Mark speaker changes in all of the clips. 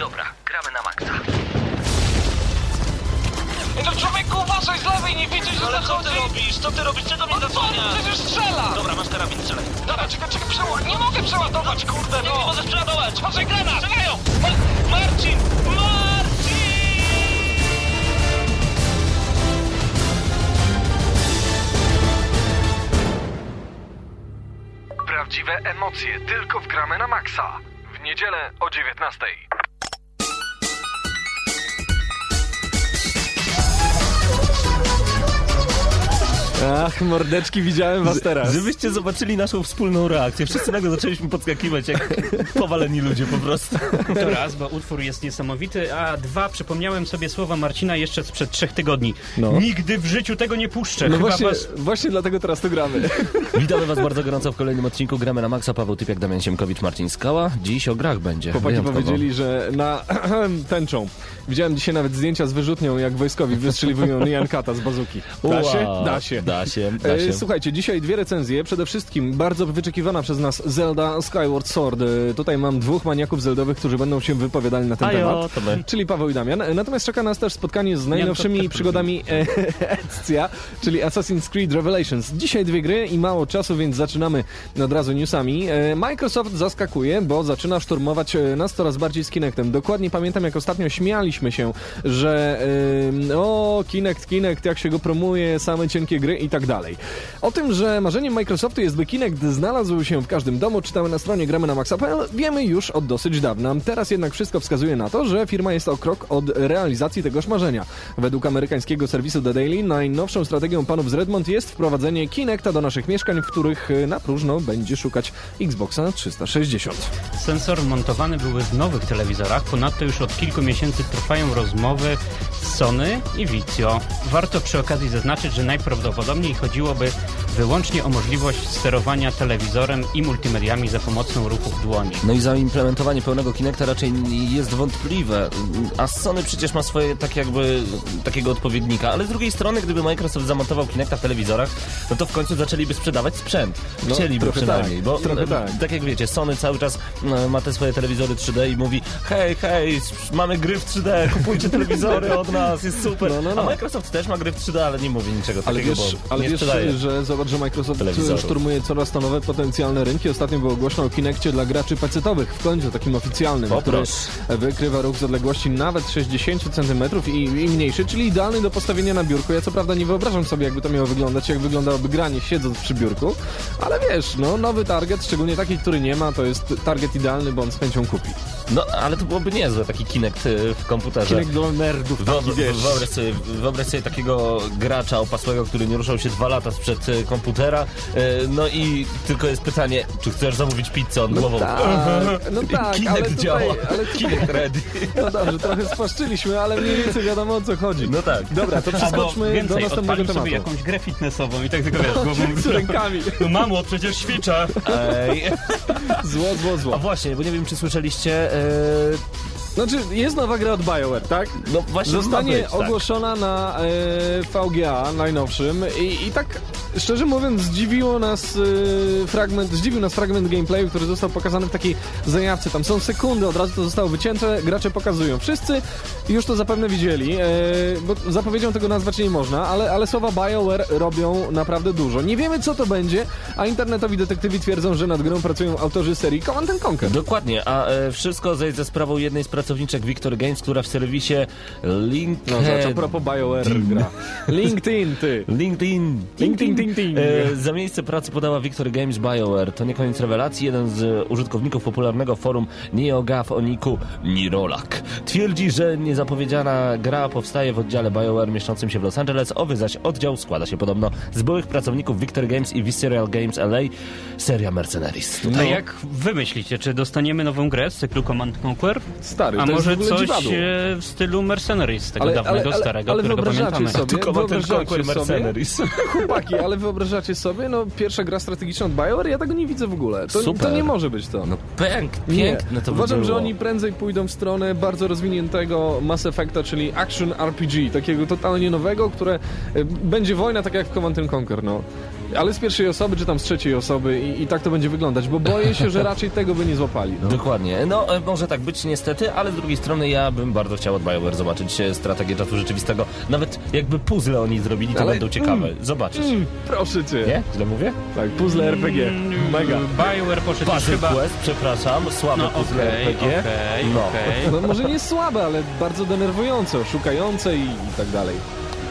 Speaker 1: Dobra, gramy na maksa.
Speaker 2: No człowieku, uważaj z lewej, nie widzisz, że
Speaker 1: Ale co
Speaker 2: zachodzi?
Speaker 1: ty robisz? Co ty robisz? Czego mnie
Speaker 2: co,
Speaker 1: zasłaniasz?
Speaker 2: przecież strzela!
Speaker 1: Dobra, masz karabin, strzelaj.
Speaker 2: Dobra, czekaj, czekaj, przeładuj. Nie mogę przeładować, kurde,
Speaker 1: Nie, nie
Speaker 2: no!
Speaker 1: możesz przeładować!
Speaker 2: Uważaj, granat!
Speaker 1: Strzelają! Ma Marcin! Marcin!
Speaker 3: Prawdziwe emocje tylko w gramy na maksa. W niedzielę o 19.
Speaker 4: Ach, mordeczki, widziałem was teraz.
Speaker 5: Żebyście zobaczyli naszą wspólną reakcję. Wszyscy nagle zaczęliśmy podskakiwać jak powaleni ludzie po prostu.
Speaker 6: To raz, bo utwór jest niesamowity, a dwa, przypomniałem sobie słowa Marcina jeszcze sprzed trzech tygodni.
Speaker 4: No.
Speaker 6: Nigdy w życiu tego nie puszczę.
Speaker 4: No
Speaker 6: Chyba
Speaker 4: właśnie,
Speaker 6: was...
Speaker 4: właśnie dlatego teraz to gramy.
Speaker 5: Witamy was bardzo gorąco w kolejnym odcinku Gramy na Maxa. Paweł Typiak, Damian Siemkowicz, Marcin Skała. Dziś o grach będzie.
Speaker 4: Chłopaki
Speaker 5: wyjątkowo.
Speaker 4: powiedzieli, że na tęczą. Widziałem dzisiaj nawet zdjęcia z wyrzutnią, jak wojskowi wystrzeliwują Nyan Kata z bazuki. Da się? Da się.
Speaker 5: Da się, da
Speaker 4: E,
Speaker 5: się.
Speaker 4: Słuchajcie, dzisiaj dwie recenzje. Przede wszystkim bardzo wyczekiwana przez nas Zelda Skyward Sword. E, Tutaj mam dwóch maniaków zeldowych, którzy będą się wypowiadali na ten
Speaker 5: Ajo,
Speaker 4: temat. Czyli Paweł i Damian. E, Natomiast czeka nas też spotkanie z najnowszymi przygodami Ezcja, czyli Assassin's Creed Revelations. Dzisiaj dwie gry i mało czasu, więc zaczynamy od razu newsami. Microsoft zaskakuje, bo zaczyna szturmować nas coraz bardziej z Kinectem. Dokładnie pamiętam, jak ostatnio śmialiśmy się, że o, Kinect, Kinect, jak się go promuje, same cienkie gry i tak dalej. O tym, że marzeniem Microsoftu jest, by Kinect znalazł się w każdym domu, czytamy na stronie gramy na maxa.pl, wiemy już od dosyć dawna. Teraz jednak wszystko wskazuje na to, że firma jest o krok od realizacji tegoż marzenia. Według amerykańskiego serwisu The Daily najnowszą strategią panów z Redmond jest wprowadzenie Kinecta do naszych mieszkań, w których e, na próżno będzie szukać Xboxa 360.
Speaker 6: Sensory montowane były w nowych telewizorach, ponadto już od kilku miesięcy trwają rozmowy z Sony i Vizio. Warto przy okazji zaznaczyć, że najprawdopodobniej chodziłoby wyłącznie o możliwość sterowania telewizorem i multimediami za pomocą ruchów dłoni.
Speaker 5: No i zaimplementowanie pełnego Kinecta raczej jest wątpliwe, a Sony przecież ma swoje tak jakby takiego odpowiednika, ale z drugiej strony, gdyby Microsoft zamontował Kinecta w telewizorach, no to w końcu zaczęliby sprzedawać sprzęt.
Speaker 4: No,
Speaker 5: Chcieliby przynajmniej,
Speaker 4: tak,
Speaker 5: bo
Speaker 4: trochę
Speaker 5: e,
Speaker 4: tak.
Speaker 5: tak jak wiecie, Sony cały czas e, ma te swoje telewizory 3D i mówi hej, hej, mamy gry w 3D, kupujcie telewizory od nas, jest super.
Speaker 4: No, no, no.
Speaker 5: A Microsoft też ma gry w 3D, ale nie mówi niczego
Speaker 4: Ale
Speaker 5: takiego,
Speaker 4: wiesz,
Speaker 5: bo
Speaker 4: ale
Speaker 5: nie
Speaker 4: wiesz
Speaker 5: sprzedaje.
Speaker 4: że zobacz, że Microsoft szturmuje coraz to nowe potencjalne rynki. Ostatnio było głośno o Kinectie dla graczy pecetowych, w końcu takim oficjalnym,
Speaker 5: O,
Speaker 4: który wykrywa ruch z odległości nawet 60 cm i, i mniejszy, czyli idealny do postawienia na biurku. Ja co prawda nie wyobrażam sobie, jakby to miało wyglądać, jak wyglądałoby granie siedząc przy biurku, ale wiesz, no nowy target, szczególnie taki, który nie ma, to jest target idealny, bo on z chęcią kupi.
Speaker 5: No, ale to byłoby niezłe, taki Kinect e, w komputerze.
Speaker 4: Kinect dla nerdów, taki,
Speaker 5: wyobraź, sobie, wyobraź sobie takiego gracza opasłego, który nie ruszał się dwa lata sprzed e, komputera. E, no i tylko jest pytanie, czy chcesz zamówić pizzę od głową?
Speaker 4: Tak, no tak,
Speaker 5: Kinect
Speaker 4: ale tutaj,
Speaker 5: działa.
Speaker 4: ale tutaj,
Speaker 5: Kinect ready.
Speaker 4: no dobrze, trochę spłaszczyliśmy, ale mniej więcej wiadomo o co chodzi.
Speaker 5: No tak.
Speaker 4: Dobra, to
Speaker 6: Albo
Speaker 4: przeskoczmy do
Speaker 6: więcej,
Speaker 4: następnego
Speaker 6: odpalił
Speaker 4: tematu.
Speaker 6: sobie jakąś grę fitnessową i tak tylko wiesz, głową
Speaker 4: Z rękami.
Speaker 6: No mamo, przecież ćwiczę.
Speaker 5: Ej.
Speaker 4: Zło, zło,
Speaker 5: A
Speaker 4: zło.
Speaker 5: właśnie, bo nie wiem, czy słyszeliście. E,
Speaker 4: Znaczy, jest nowa gra od BioWare, tak?
Speaker 5: no właśnie
Speaker 4: Zostanie
Speaker 5: być, tak.
Speaker 4: ogłoszona na e, VGA najnowszym i, i tak szczerze mówiąc zdziwiło nas e, fragment, zdziwił nas fragment gameplayu, który został pokazany w takiej zajawce. Tam są sekundy, od razu to zostało wycięte, gracze pokazują. Wszyscy już to zapewne widzieli, e, bo zapowiedzią tego nazwać nie można, ale, ale słowa BioWare robią naprawdę dużo. Nie wiemy co to będzie, a internetowi detektywi twierdzą, że nad grą pracują autorzy serii Command and Conquer.
Speaker 5: Dokładnie, a e, wszystko za sprawą jednej z pracowniczek Victor Games, która w serwisie LinkedIn.
Speaker 4: No zobacz, a propos BioWare gra. LinkedIn, ty.
Speaker 5: LinkedIn.
Speaker 4: LinkedIn, ting, ting.
Speaker 5: E, za miejsce pracy podała Victor Games BioWare. To nie koniec rewelacji. Jeden z użytkowników popularnego forum NeoGAF o niku Nirolak twierdzi, że niezapowiedziana gra powstaje w oddziale BioWare mieszczącym się w Los Angeles. Owy zaś oddział składa się podobno z byłych pracowników Victor Games i Visceral Games LA. Seria Mercenaries.
Speaker 6: A jak wy myślicie, czy dostaniemy nową grę z cyklu Command Conquer?
Speaker 4: Stary,
Speaker 6: A
Speaker 4: to
Speaker 6: może
Speaker 4: jest w ogóle
Speaker 6: coś
Speaker 4: dziwadło.
Speaker 6: e, w stylu Mercenaries, tego
Speaker 4: Ale-
Speaker 6: dawnego,
Speaker 4: ale- ale-
Speaker 6: starego,
Speaker 4: ale
Speaker 6: którego
Speaker 4: wyobrażacie
Speaker 6: pamiętamy.
Speaker 4: sobie- wyobrażacie sobie?
Speaker 5: Mercenaries.
Speaker 4: Chłopaki, ale wyobrażacie sobie, no pierwsza gra strategiczna od BioWare, ja tego nie widzę w ogóle. To,
Speaker 5: Super.
Speaker 4: to nie może być to.
Speaker 5: No pięk,
Speaker 4: Nie.
Speaker 5: piękne to by
Speaker 4: Uważam,
Speaker 5: było.
Speaker 4: że oni prędzej pójdą w stronę bardzo rozwiniętego Mass Effecta, czyli Action RPG, takiego totalnie nowego, które e, będzie wojna tak jak w Command and Conquer, no. Ale z pierwszej osoby, czy tam z trzeciej osoby i, i tak to będzie wyglądać, bo boję się, że raczej tego by nie złapali. No.
Speaker 5: Dokładnie. No, e, może tak być niestety, ale z drugiej strony ja bym bardzo chciał od BioWare zobaczyć e, strategię czasu rzeczywistego. Nawet jakby puzzle oni zrobili, to
Speaker 4: Ale-
Speaker 5: będą ciekawe. Zobaczysz.
Speaker 4: Mm, proszę cię.
Speaker 5: Nie? Źle mówię?
Speaker 4: Tak, puzzle RPG.
Speaker 6: Mm,
Speaker 4: Mega.
Speaker 6: BioWare poszedł
Speaker 5: Puzzle
Speaker 6: chyba...
Speaker 5: Quest, przepraszam, słabe
Speaker 6: No
Speaker 5: puzzle
Speaker 6: okej,
Speaker 5: RPG.
Speaker 6: okej,
Speaker 5: no.
Speaker 6: okej.
Speaker 4: No może nie słabe, ale bardzo denerwujące, szukające i, i tak dalej.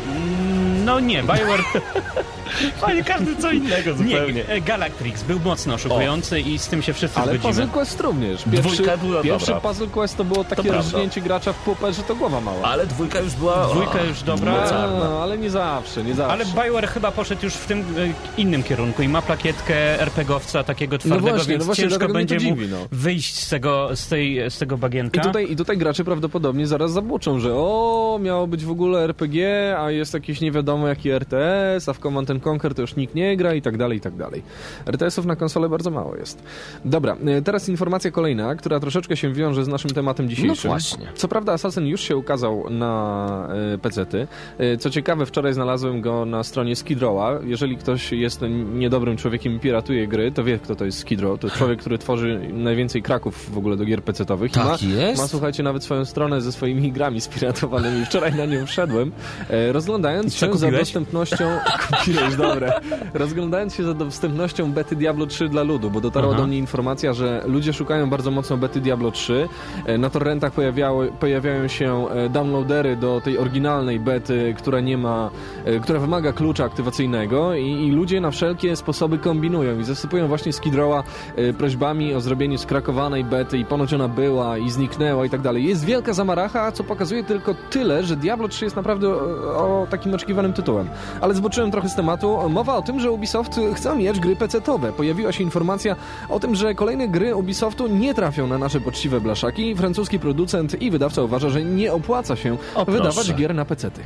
Speaker 6: Mm, No nie, BioWare...
Speaker 5: Fajnie, każdy co innego zupełnie.
Speaker 6: Nie, Galactrix był mocno oszukujący i z tym się wszyscy
Speaker 4: Ale
Speaker 6: zgodzimy.
Speaker 4: Puzzle Quest również. Pierwszy,
Speaker 5: Dwójka była
Speaker 4: pierwszy
Speaker 5: dobra.
Speaker 4: Puzzle Quest to było takie rżnięcie gracza w pupę, że to głowa mała.
Speaker 5: Ale dwójka już była...
Speaker 6: Dwójka już dobra.
Speaker 4: No, ale nie zawsze, nie zawsze.
Speaker 6: Ale BioWare chyba poszedł już w tym e, innym kierunku i ma plakietkę RPGowca takiego twardego,
Speaker 4: właśnie,
Speaker 6: więc
Speaker 4: no
Speaker 6: ciężko będzie mu
Speaker 4: dziwi, no.
Speaker 6: wyjść z tego, z, tej, z tego bagienka.
Speaker 4: I tutaj, I tutaj gracze prawdopodobnie zaraz zabuczą, że o, miało być w ogóle RPG, a jest jakiś nie wiadomo jaki RTS, a w Command and Conquer to już nikt nie gra i tak dalej, i tak dalej. RTS-ów na konsolę bardzo mało jest. Dobra, e, teraz informacja kolejna, która troszeczkę się wiąże z naszym tematem dzisiejszym.
Speaker 5: No właśnie.
Speaker 4: Co prawda Assassin już się ukazał na e, PC-ty. E, co ciekawe, wczoraj znalazłem go na stronie Skid Row'a. Jeżeli ktoś jest niedobrym człowiekiem i piratuje gry, to wie kto to jest Skid Row. To człowiek, który tworzy najwięcej kraków w ogóle do gier PC-towych. I ma,
Speaker 5: Tak jest?
Speaker 4: ma, słuchajcie, nawet swoją stronę ze swoimi grami spiratowanymi. Wczoraj na nią wszedłem, rozglądając się za
Speaker 5: kupiłeś?
Speaker 4: dostępnością... Kupiłeś, dobre. Rozglądając się za dostępnością bety Diablo 3 dla ludu, bo dotarła
Speaker 6: Aha.
Speaker 4: do mnie informacja, że ludzie szukają bardzo mocno bety Diablo 3. E, Na torrentach pojawiały, pojawiają się e, downloadery do tej oryginalnej bety, która nie ma, e, która wymaga klucza aktywacyjnego i, i ludzie na wszelkie sposoby kombinują i zasypują właśnie Skid Row'a e, prośbami o zrobienie skrakowanej bety i ponoć ona była i zniknęła i tak dalej. Jest wielka zamaracha, co pokazuje tylko tyle, że Diablo 3 jest naprawdę o, o takim oczekiwanym tytułem. Ale zboczyłem trochę z tematu. Mowa o tym, że Ubisoft chce mieć gry PC-towe. Pojawiła się informacja o tym, że kolejne gry Ubisoftu nie trafią na nasze poczciwe blaszaki. Francuski producent i wydawca uważa, że nie opłaca się
Speaker 5: O,
Speaker 4: wydawać gier na PC-ty.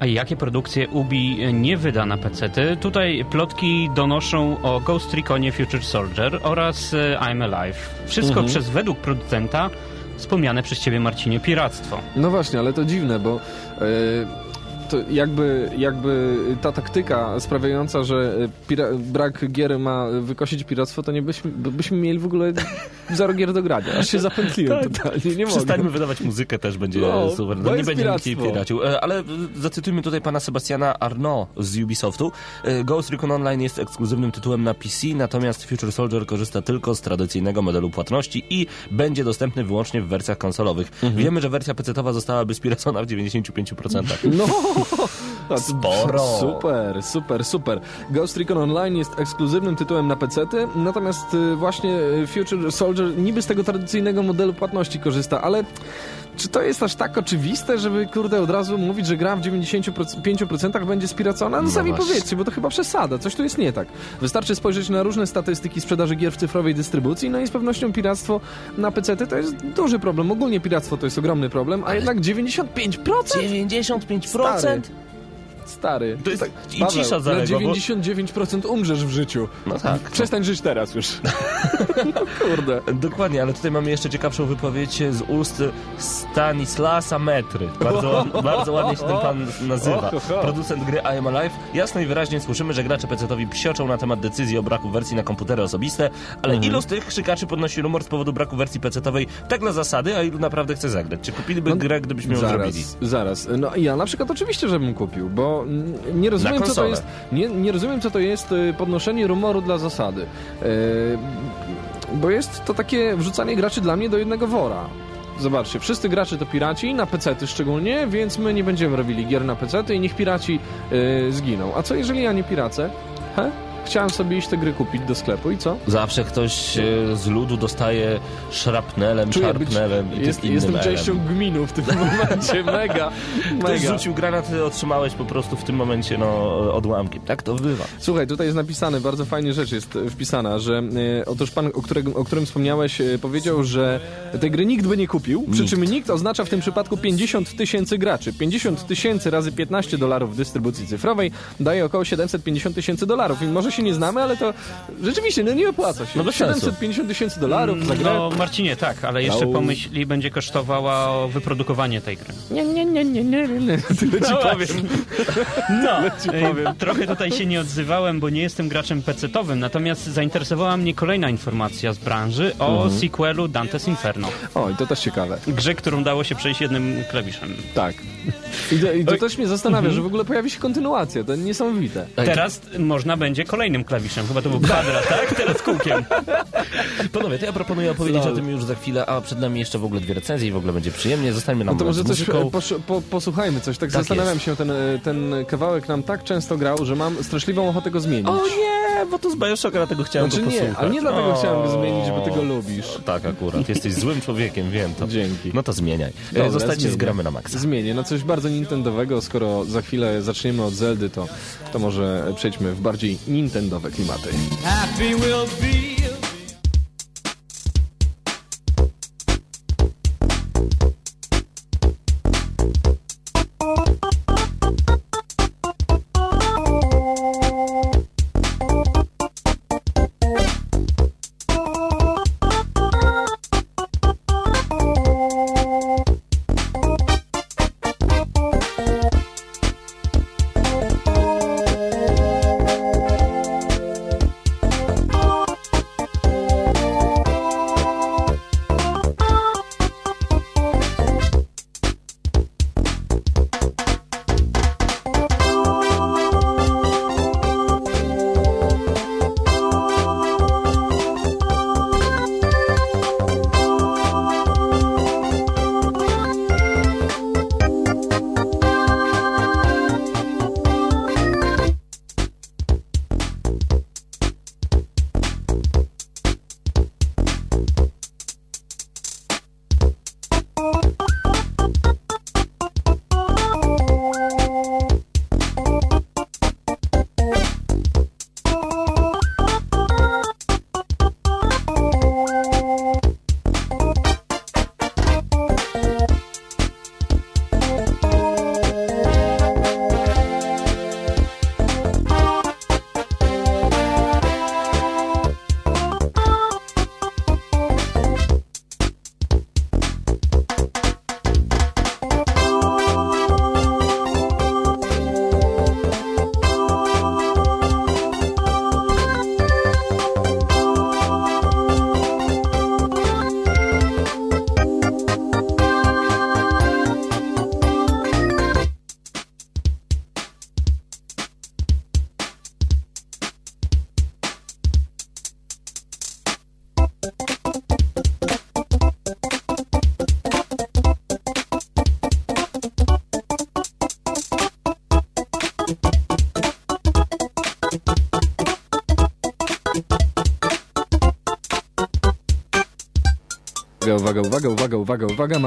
Speaker 6: A jakie produkcje Ubi nie wyda na PC-ty? Tutaj plotki donoszą o Ghost Reconie Future Soldier oraz e, I'm Alive. Wszystko
Speaker 4: Mhm.
Speaker 6: przez według producenta wspomniane przez ciebie Marcinie piractwo.
Speaker 4: No właśnie, ale to dziwne, bo e, to jakby, jakby ta taktyka sprawiająca, że e, brak gier ma wykosić piractwo, to nie byśmy, byśmy mieli w ogóle zero gier do grania. Aż się zapętliłem totalnie, nie mogę.
Speaker 5: Przestańmy wydawać muzykę też będzie
Speaker 4: No,
Speaker 5: super. No, nie będzie nikt jej
Speaker 4: piractwo.
Speaker 5: piracił. E, Ale zacytujmy tutaj pana Sebastiana Arnaud z Ubisoftu. E, Ghost Recon Online jest ekskluzywnym tytułem na PC, natomiast Future Soldier korzysta tylko z tradycyjnego modelu płatności i będzie dostępny wyłącznie w wersjach konsolowych.
Speaker 4: Mhm.
Speaker 5: Wiemy, że wersja PC-towa zostałaby spiracona w 95%.
Speaker 4: No, ん?
Speaker 5: Sporo.
Speaker 4: Super, super, super. Ghost Recon Online jest ekskluzywnym tytułem na PC, natomiast y, właśnie y, Future Soldier niby z tego tradycyjnego modelu płatności korzysta, ale czy to jest aż tak oczywiste, żeby kurde od razu mówić, że gra w 95% będzie spiracona? No,
Speaker 5: No
Speaker 4: sami
Speaker 5: właśnie.
Speaker 4: powiedzcie, bo to chyba przesada, coś tu jest nie tak. Wystarczy spojrzeć na różne statystyki sprzedaży gier w cyfrowej dystrybucji, no i z pewnością piractwo na PC to jest duży problem. Ogólnie piractwo to jest ogromny problem, a jednak 95%?
Speaker 5: 95%?
Speaker 4: Stary. Stary.
Speaker 5: To jest-
Speaker 4: Tak,
Speaker 5: i
Speaker 4: Paweł,
Speaker 5: cisza
Speaker 4: Na
Speaker 5: zaległa, bo-
Speaker 4: 99% umrzesz w życiu.
Speaker 5: No tak.
Speaker 4: Przestań żyć teraz już. no kurde.
Speaker 5: Dokładnie, ale tutaj mamy jeszcze ciekawszą wypowiedź z ust Stanislasa Metry. Bardzo, bardzo ładnie się ten pan nazywa. Producent gry I Am Alive. Jasno i wyraźnie słyszymy, że gracze PC-towi psioczą na temat decyzji o braku wersji na komputery osobiste, ale
Speaker 4: Mhm.
Speaker 5: ilu z tych krzykaczy podnosi rumor z powodu braku wersji PC-towej tak dla zasady, a ilu naprawdę chce zagrać? Czy kupiliby
Speaker 4: No,
Speaker 5: grę, gdybyśmy ją zrobili?
Speaker 4: Zaraz, zaraz. No ja na przykład oczywiście, żebym kupił, bo nie rozumiem, co to jest. Nie, nie rozumiem, co to jest y, podnoszenie rumoru dla zasady. Yy, bo jest to takie wrzucanie graczy dla mnie do jednego wora. Zobaczcie, wszyscy gracze to piraci, na pecety szczególnie, więc my nie będziemy robili gier na pecety i niech piraci yy, zginą. A co jeżeli ja nie piracę? He? Chciałem sobie iść te gry kupić do sklepu i co?
Speaker 5: Zawsze ktoś e, z ludu dostaje szrapnelem,
Speaker 4: Czuję być,
Speaker 5: szarpnelem i
Speaker 4: jest, jestem
Speaker 5: elem.
Speaker 4: częścią gminu w tym momencie, mega,
Speaker 5: Ktoś
Speaker 4: mega.
Speaker 5: rzucił granat, otrzymałeś po prostu w tym momencie no, odłamkiem. Tak to bywa.
Speaker 4: Słuchaj, tutaj jest napisane, bardzo fajnie rzecz jest e, wpisana, że e, otóż pan, o, którego, o którym wspomniałeś, e, powiedział, że tej gry nikt by nie kupił, przy
Speaker 5: Nikt.
Speaker 4: czym nikt oznacza w tym przypadku 50 tysięcy graczy. 50 tysięcy razy 15 dolarów w dystrybucji cyfrowej daje około 750 tysięcy dolarów i może się się nie znamy, ale to rzeczywiście, no nie opłaca się.
Speaker 5: No bez sensu.
Speaker 4: 750 tysięcy dolarów za grę.
Speaker 6: No Marcinie, tak, ale jeszcze
Speaker 4: No.
Speaker 6: pomyśl, ile będzie kosztowało wyprodukowanie tej gry.
Speaker 4: Nie, nie, nie, nie, nie, nie. Tyle ci
Speaker 6: No
Speaker 4: powiem.
Speaker 6: No,
Speaker 4: ci
Speaker 6: e,
Speaker 4: powiem.
Speaker 6: trochę tutaj się nie odzywałem, bo nie jestem graczem PC-towym, natomiast zainteresowała mnie kolejna informacja z branży o
Speaker 4: Mhm.
Speaker 6: sequelu Dante's Inferno.
Speaker 4: O, i to też ciekawe.
Speaker 6: Grze, którą dało się przejść jednym klawiszem.
Speaker 4: Tak. I to, i to też mnie zastanawia, że w ogóle pojawi się kontynuacja. To niesamowite.
Speaker 6: Teraz można będzie kolejnym klawiszem, chyba to był kwadrat, tak? Teraz kółkiem.
Speaker 5: Panowie, to ja proponuję opowiedzieć
Speaker 4: Lol.
Speaker 5: o tym już za chwilę, a przed nami jeszcze w ogóle dwie recenzje i w ogóle będzie przyjemnie. Zostańmy na
Speaker 4: No to może coś e, po, posłuchajmy coś. Tak,
Speaker 5: Tak
Speaker 4: zastanawiam
Speaker 5: jest.
Speaker 4: się, ten, e, ten kawałek nam tak często grał, że mam straszliwą ochotę go zmienić.
Speaker 5: O nie, bo to z Bioshocka, dlatego chciałem
Speaker 4: Znaczy
Speaker 5: go
Speaker 4: nie,
Speaker 5: posłuchać.
Speaker 4: ale nie dlatego
Speaker 5: O.
Speaker 4: chciałem go zmienić, bo ty go lubisz.
Speaker 5: Tak, akurat. Jesteś złym człowiekiem, wiem to.
Speaker 4: Dzięki.
Speaker 5: No to zmieniaj. E,
Speaker 4: Dobra,
Speaker 5: Zostańcie z gramy na maksa.
Speaker 4: Zmienię na coś bardzo nintendowego, skoro za chwilę zaczniemy od Zeldy, to, to może przejdźmy w bardziej nintendowe klimaty.
Speaker 7: Happy will be.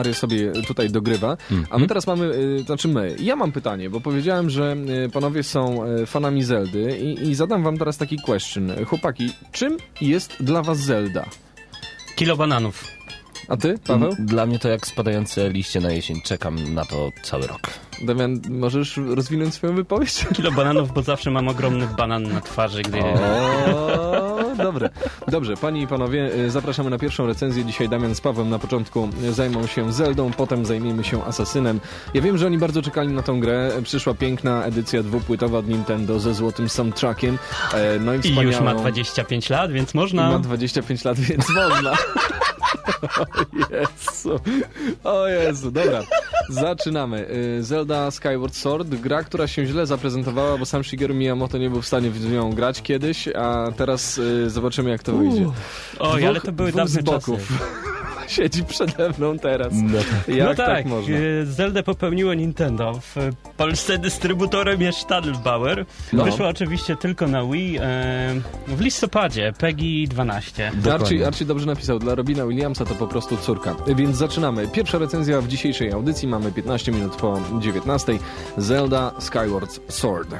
Speaker 4: Mario sobie tutaj dogrywa. A my teraz mamy, y, znaczy my, ja mam pytanie, bo powiedziałem, że y, panowie są y, fanami Zeldy i, i zadam wam teraz taki question. Chłopaki, czym jest dla was Zelda?
Speaker 6: Kilo bananów.
Speaker 4: A ty, Paweł?
Speaker 5: Dla mnie to jak spadające liście na jesień. Czekam na to cały rok.
Speaker 4: Damian, możesz rozwinąć swoją wypowiedź?
Speaker 6: Kilo bananów, bo zawsze mam ogromny banan na twarzy, gdy...
Speaker 4: O, dobre. Dobrze, panie i panowie, y, zapraszamy na pierwszą recenzję. Dzisiaj Damian z Pawłem na początku zajmą się Zeldą, potem zajmiemy się Asasynem. Ja wiem, że oni bardzo czekali na tą grę. Przyszła piękna edycja dwupłytowa od Nintendo ze złotym soundtrackiem. E, No i
Speaker 6: I
Speaker 4: wspaniałą...
Speaker 6: już ma 25 lat, więc można...
Speaker 4: Ma 25 lat, więc można. O Jezu. O Jezu, dobra. Zaczynamy. Y, Zelda Skyward Sword, gra, która się źle zaprezentowała, bo sam Shigeru Miyamoto nie był w stanie w nią grać kiedyś, a teraz y, zobaczymy jak to wyjdzie.
Speaker 6: Oj, ale to były
Speaker 4: dwóch z
Speaker 6: dawne czasy.
Speaker 4: Siedzi przede mną teraz.
Speaker 5: No tak.
Speaker 4: Jak
Speaker 6: no tak,
Speaker 4: tak można?
Speaker 6: e, Zeldę popełniło Nintendo. W Polsce dystrybutorem jest Stadelbauer.
Speaker 4: No.
Speaker 6: Wyszła oczywiście tylko na Wii e, w listopadzie, PEGI 12.
Speaker 4: Archie, Archie dobrze napisał, dla Robina Williamsa to po prostu córka. Więc zaczynamy. Pierwsza recenzja w dzisiejszej audycji, mamy 15 minut po 19. Zelda Skyward Sword.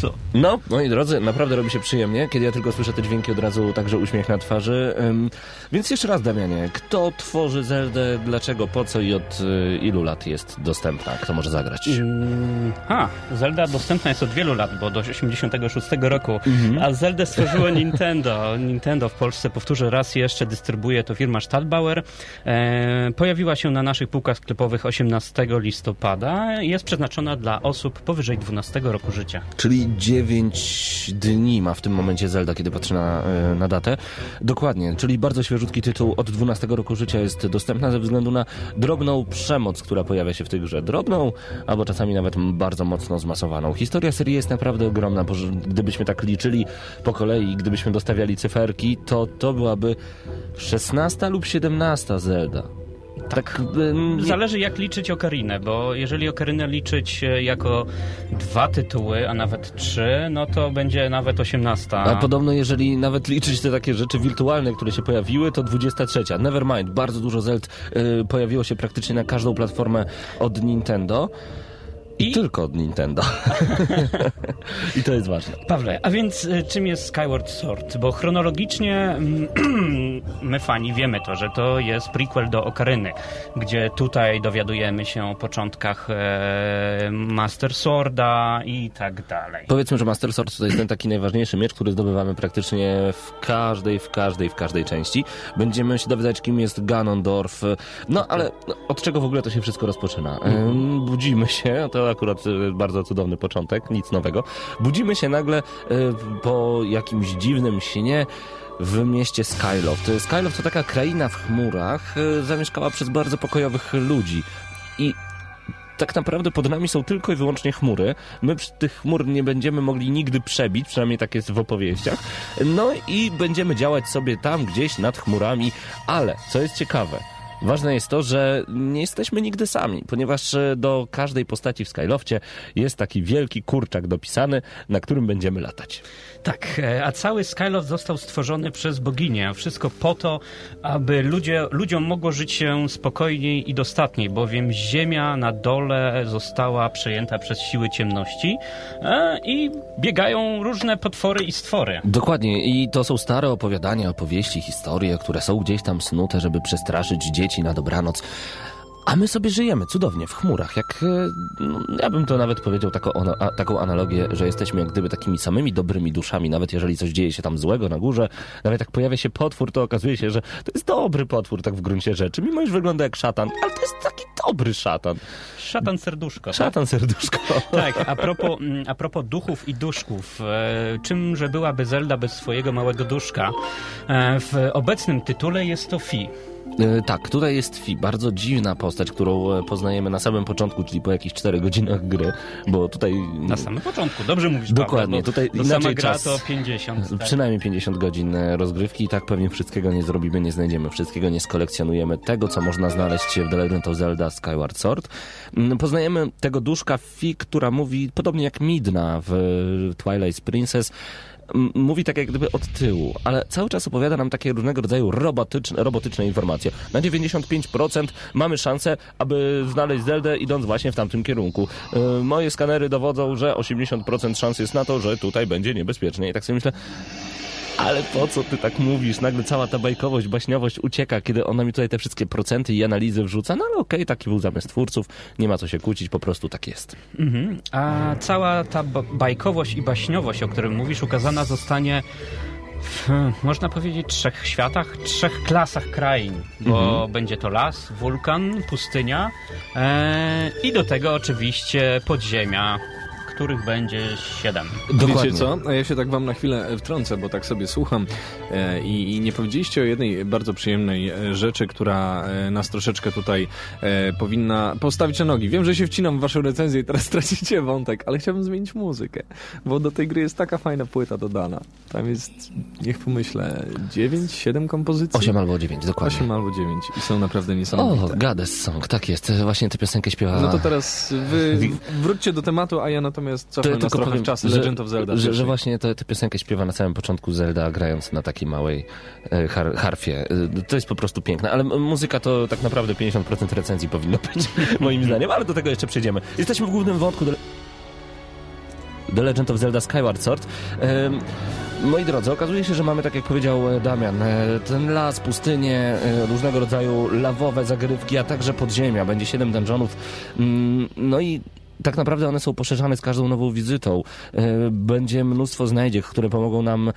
Speaker 6: Co?
Speaker 5: No, moi drodzy, naprawdę robi się przyjemnie, kiedy ja tylko słyszę te dźwięki, od razu także uśmiech na twarzy. Ym, więc jeszcze raz, Damianie, kto tworzy Zeldę, dlaczego, po co i od y, ilu lat jest dostępna? Kto może zagrać?
Speaker 6: Mm, A, Zelda dostępna jest od wielu lat, bo do 86 roku, a Zeldę stworzyło Nintendo. Nintendo w Polsce, powtórzę raz jeszcze, dystrybuuje to firma Stadtbauer. E, pojawiła się na naszych półkach sklepowych 18 listopada. Jest przeznaczona dla osób powyżej 12 roku życia.
Speaker 5: Czyli 9 dni ma w tym momencie Zelda, kiedy patrzę na, y, na datę. Dokładnie, czyli bardzo świeżutki tytuł od 12 roku życia jest dostępna ze względu na drobną przemoc, która pojawia się w tej grze. Drobną, albo czasami nawet bardzo mocno zmasowaną. Historia serii jest naprawdę ogromna, bo gdybyśmy tak liczyli po kolei, gdybyśmy dostawiali cyferki, to to byłaby 16 lub 17 Zelda. Tak, nie-
Speaker 6: Zależy jak liczyć Okarinę, bo jeżeli Okarinę liczyć e, jako dwa tytuły, a nawet trzy, no to będzie nawet 18.
Speaker 5: A podobno, jeżeli nawet liczyć te takie rzeczy wirtualne, które się pojawiły, to 23. Nevermind, bardzo dużo Zeld y, pojawiło się praktycznie na każdą platformę od Nintendo. I, tylko od Nintendo. I to jest ważne.
Speaker 6: Pawle, a więc y, czym jest Skyward Sword? Bo chronologicznie mm, my fani wiemy to, że to jest prequel do Okaryny, gdzie tutaj dowiadujemy się o początkach e, Master Sworda i tak dalej.
Speaker 5: Powiedzmy, że Master Sword to jest ten taki najważniejszy miecz, który zdobywamy praktycznie w każdej, w każdej, w każdej części. Będziemy się dowiadać, kim jest Ganondorf. No, ale no, od czego w ogóle to się wszystko rozpoczyna? Ym, Budzimy się, to akurat y, bardzo cudowny początek, nic nowego. Budzimy się nagle y, po jakimś dziwnym śnie w mieście Skyloft. Skyloft to taka kraina w chmurach, y, zamieszkała przez bardzo pokojowych ludzi. I tak naprawdę pod nami są tylko i wyłącznie chmury. My tych chmur nie będziemy mogli nigdy przebić, przynajmniej tak jest w opowieściach. No i będziemy działać sobie tam gdzieś nad chmurami, ale co jest ciekawe, Ważne jest to, że nie jesteśmy nigdy sami, ponieważ e, do każdej postaci w Skylofcie jest taki wielki kurczak dopisany, na którym będziemy latać.
Speaker 6: Tak, e, a cały Skyloft został stworzony przez boginię. Wszystko po to, aby ludzie, ludziom mogło żyć się spokojniej i dostatniej, bowiem ziemia na dole została przejęta przez siły ciemności e, i biegają różne potwory i stwory.
Speaker 5: Dokładnie, i to są stare opowiadania, opowieści, historie, które są gdzieś tam snute, żeby przestraszyć dzieci na dobranoc. A my sobie żyjemy cudownie w chmurach, jak e, no, ja bym to nawet powiedział taką, ona- taką analogię, że jesteśmy jak gdyby takimi samymi dobrymi duszami, nawet jeżeli coś dzieje się tam złego na górze, nawet jak pojawia się potwór, to okazuje się, że to jest dobry potwór tak w gruncie rzeczy, mimo iż wygląda jak szatan, ale to jest taki dobry szatan.
Speaker 6: Szatan serduszko. tak?
Speaker 5: Szatan serduszko.
Speaker 6: Tak, a propos, mm, a propos duchów i duszków, e, czymże byłaby Zelda bez swojego małego duszka? E, w obecnym tytule jest to Fi.
Speaker 5: E, Tak, tutaj jest Fi, bardzo dziwna postać, którą e, poznajemy na samym początku, czyli po jakichś 4 godzinach gry, bo tutaj...
Speaker 6: Na samym początku, dobrze mówisz,
Speaker 5: Dokładnie,
Speaker 6: Paweł,
Speaker 5: tutaj
Speaker 6: to
Speaker 5: inaczej
Speaker 6: sama gra
Speaker 5: czas-
Speaker 6: to 50. Tak.
Speaker 5: Przynajmniej 50 godzin e, rozgrywki i tak pewnie wszystkiego nie zrobimy, nie znajdziemy wszystkiego, nie skolekcjonujemy tego, co można znaleźć w The Legend of Zelda Skyward Sword. Mm, Poznajemy tego duszka Fi, która mówi, podobnie jak Midna w Twilight Princess, mówi tak jak gdyby od tyłu, ale cały czas opowiada nam takie różnego rodzaju robotyczne, robotyczne informacje. Na 95% mamy szansę, aby znaleźć Zeldę idąc właśnie w tamtym kierunku. E, Moje skanery dowodzą, że 80% szans jest na to, że tutaj będzie niebezpiecznie. I tak sobie myślę, ale po co ty tak mówisz? Nagle cała ta bajkowość, baśniowość ucieka, kiedy ona mi tutaj te wszystkie procenty i analizy wrzuca. No ale okej, taki był zamysł twórców, nie ma co się kłócić, po prostu tak jest.
Speaker 6: Mhm. A cała ta ba- bajkowość i baśniowość, o którym mówisz, ukazana zostanie w, można powiedzieć, trzech światach, trzech klasach krain, bo będzie to las, wulkan, pustynia e, i do tego oczywiście podziemia, których będzie siedem.
Speaker 4: Wiecie co? A ja się tak wam na chwilę wtrącę, bo tak sobie słucham e, i, i nie powiedzieliście o jednej bardzo przyjemnej e, rzeczy, która e, nas troszeczkę tutaj e, powinna postawić na nogi. Wiem, że się wcinam w waszą recenzję i teraz tracicie wątek, ale chciałbym zmienić muzykę, bo do tej gry jest taka fajna płyta dodana. Tam jest, niech pomyślę, 9, 7 kompozycji?
Speaker 5: 8 albo 9, dokładnie.
Speaker 4: 8 albo 9 i są naprawdę
Speaker 5: O,
Speaker 4: niesamowite.
Speaker 5: Goddess Song, tak jest. Właśnie tę piosenkę śpiewa...
Speaker 4: No to teraz wy wróćcie do tematu, a ja natomiast cofnę nas trochę w czasy Legend of Zelda.
Speaker 5: że, że właśnie tę tę piosenkę śpiewa na samym początku Zelda, grając na takiej małej e, har, harfie. E, To jest po prostu piękne, ale muzyka to tak naprawdę 50% recenzji powinno być, moim zdaniem, ale do tego jeszcze przejdziemy. Jesteśmy w głównym wątku. Do... The Legend of Zelda Skyward Sword. Moi drodzy, okazuje się, że mamy, tak jak powiedział e, Damian, ten las, pustynie, różnego rodzaju lawowe zagrywki, a także podziemia. Będzie 7 dungeonów. Mm, No i tak naprawdę one są poszerzane z każdą nową wizytą. E, Będzie mnóstwo znajdziek, które pomogą nam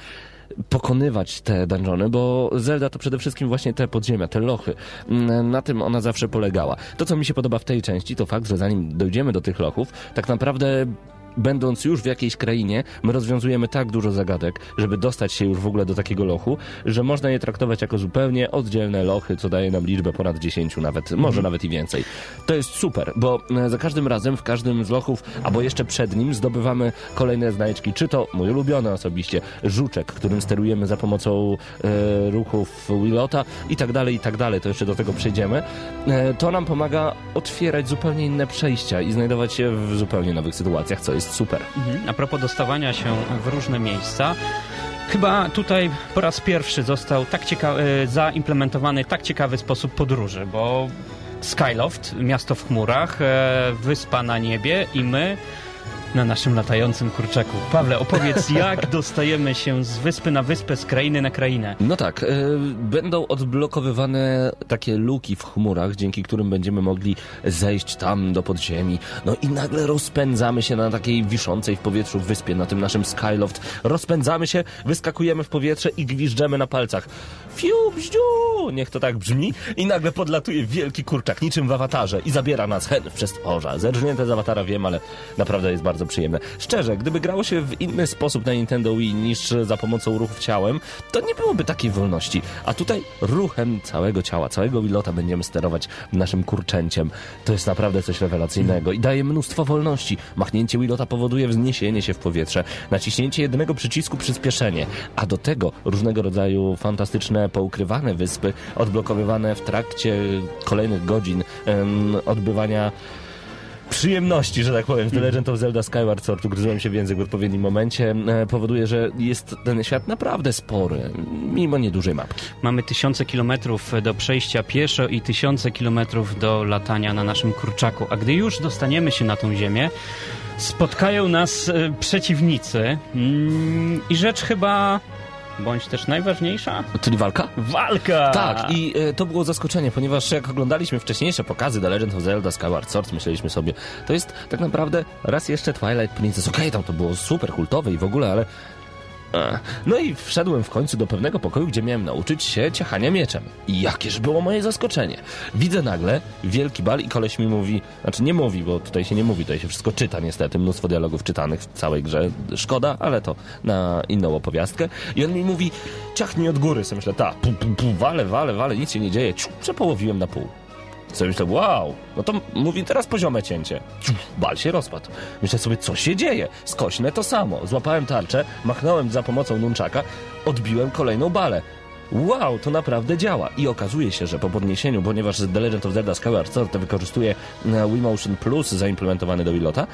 Speaker 5: pokonywać te dungeony, bo Zelda to przede wszystkim właśnie te podziemia, te lochy. Mm, Na tym ona zawsze polegała. To, co mi się podoba w tej części, to fakt, że zanim dojdziemy do tych lochów, tak naprawdę będąc już w jakiejś krainie, my rozwiązujemy tak dużo zagadek, żeby dostać się już w ogóle do takiego lochu, że można je traktować jako zupełnie oddzielne lochy, co daje nam liczbę ponad 10 nawet, może nawet i więcej. To jest super, bo e, za każdym razem w każdym z lochów, albo jeszcze przed nim zdobywamy kolejne znajdźki, czy to mój ulubiony osobiście żuczek, którym sterujemy za pomocą e, ruchów Willota i tak dalej, i tak dalej, to jeszcze do tego przejdziemy. E, to nam pomaga otwierać zupełnie inne przejścia i znajdować się w zupełnie nowych sytuacjach, co jest super.
Speaker 6: Mhm. A propos dostawania się w różne miejsca, chyba tutaj po raz pierwszy został tak cieka- e, zaimplementowany tak ciekawy sposób podróży, bo Skyloft, miasto w chmurach, e, wyspa na niebie i my na naszym latającym kurczaku. Pawle, opowiedz, jak dostajemy się z wyspy na wyspę, z krainy na krainę.
Speaker 5: No tak, e, będą odblokowywane takie luki w chmurach, dzięki którym będziemy mogli zejść tam do podziemi. No i nagle rozpędzamy się na takiej wiszącej w powietrzu wyspie, na tym naszym Skyloft. Rozpędzamy się, wyskakujemy w powietrze i gwiżdżemy na palcach. Fiu, bździu! Niech to tak brzmi. I nagle podlatuje wielki kurczak, niczym w awatarze i zabiera nas hen w przestworza. Zerżnięte z awatara wiem, ale naprawdę jest bardzo przyjemne. Szczerze, gdyby grało się w inny sposób na Nintendo Wii niż za pomocą ruchów ciałem, to nie byłoby takiej wolności. A tutaj ruchem całego ciała, całego Wilota będziemy sterować naszym kurczęciem. To jest naprawdę coś rewelacyjnego i daje mnóstwo wolności. Machnięcie Wilota powoduje wzniesienie się w powietrze, naciśnięcie jednego przycisku przyspieszenie, a do tego różnego rodzaju fantastyczne, poukrywane wyspy, odblokowywane w trakcie kolejnych godzin em, odbywania przyjemności, że tak powiem, w The Legend of Zelda Skyward Sword, ugryzłem się w język w odpowiednim momencie, e, powoduje, że jest ten świat naprawdę spory, mimo niedużej mapki.
Speaker 6: Mamy tysiące kilometrów do przejścia pieszo i tysiące kilometrów do latania na naszym kurczaku. A gdy już dostaniemy się na tą ziemię, spotkają nas e, przeciwnicy. Mm, I rzecz chyba, bądź też najważniejsza,
Speaker 5: Czyli walka?
Speaker 6: walka!
Speaker 5: Tak, i e, to było zaskoczenie, ponieważ jak oglądaliśmy wcześniejsze pokazy The Legend of Zelda Skyward Sword, myśleliśmy sobie, to jest tak naprawdę raz jeszcze Twilight Princess. Okej, tam to było super kultowe i w ogóle, ale... No i wszedłem w końcu do pewnego pokoju, gdzie miałem nauczyć się ciachania mieczem. I jakież było moje zaskoczenie. Widzę nagle wielki bal i koleś mi mówi, znaczy nie mówi, bo tutaj się nie mówi, tutaj się wszystko czyta niestety, mnóstwo dialogów czytanych w całej grze. Szkoda, ale to na inną opowiastkę. I on mi mówi, ciachnij od góry. Sobie myślę, ta, pu, pu, pu, wale, wale, wale, nic się nie dzieje. Ciu, przepołowiłem na pół. Sobie myślę, wow, no to mówi teraz poziome cięcie. Bal się rozpadł. Myślę sobie, co się dzieje? Skośne to samo. Złapałem tarczę, machnąłem za pomocą nunczaka, odbiłem kolejną balę. Wow, to naprawdę działa. I okazuje się, że po podniesieniu, ponieważ The Legend of Zelda Skyward Sword wykorzystuje e, Wii Motion Plus zaimplementowany do Wilota,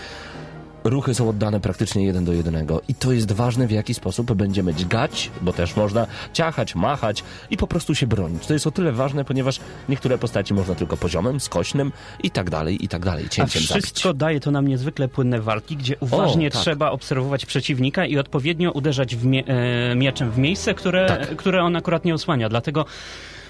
Speaker 5: ruchy są oddane praktycznie jeden do jednego i to jest ważne w jaki sposób będziemy dźgać, bo też można ciachać, machać i po prostu się bronić. To jest o tyle ważne, ponieważ niektóre postaci można tylko poziomem, skośnym i tak dalej, i tak dalej,
Speaker 6: A
Speaker 5: cięciem
Speaker 6: wszystko
Speaker 5: zabić.
Speaker 6: daje to nam niezwykle płynne walki, gdzie uważnie
Speaker 5: tak.
Speaker 6: trzeba obserwować przeciwnika i odpowiednio uderzać w mie- e, mieczem w miejsce, które,
Speaker 5: Tak.
Speaker 6: które on akurat nie osłania. Dlatego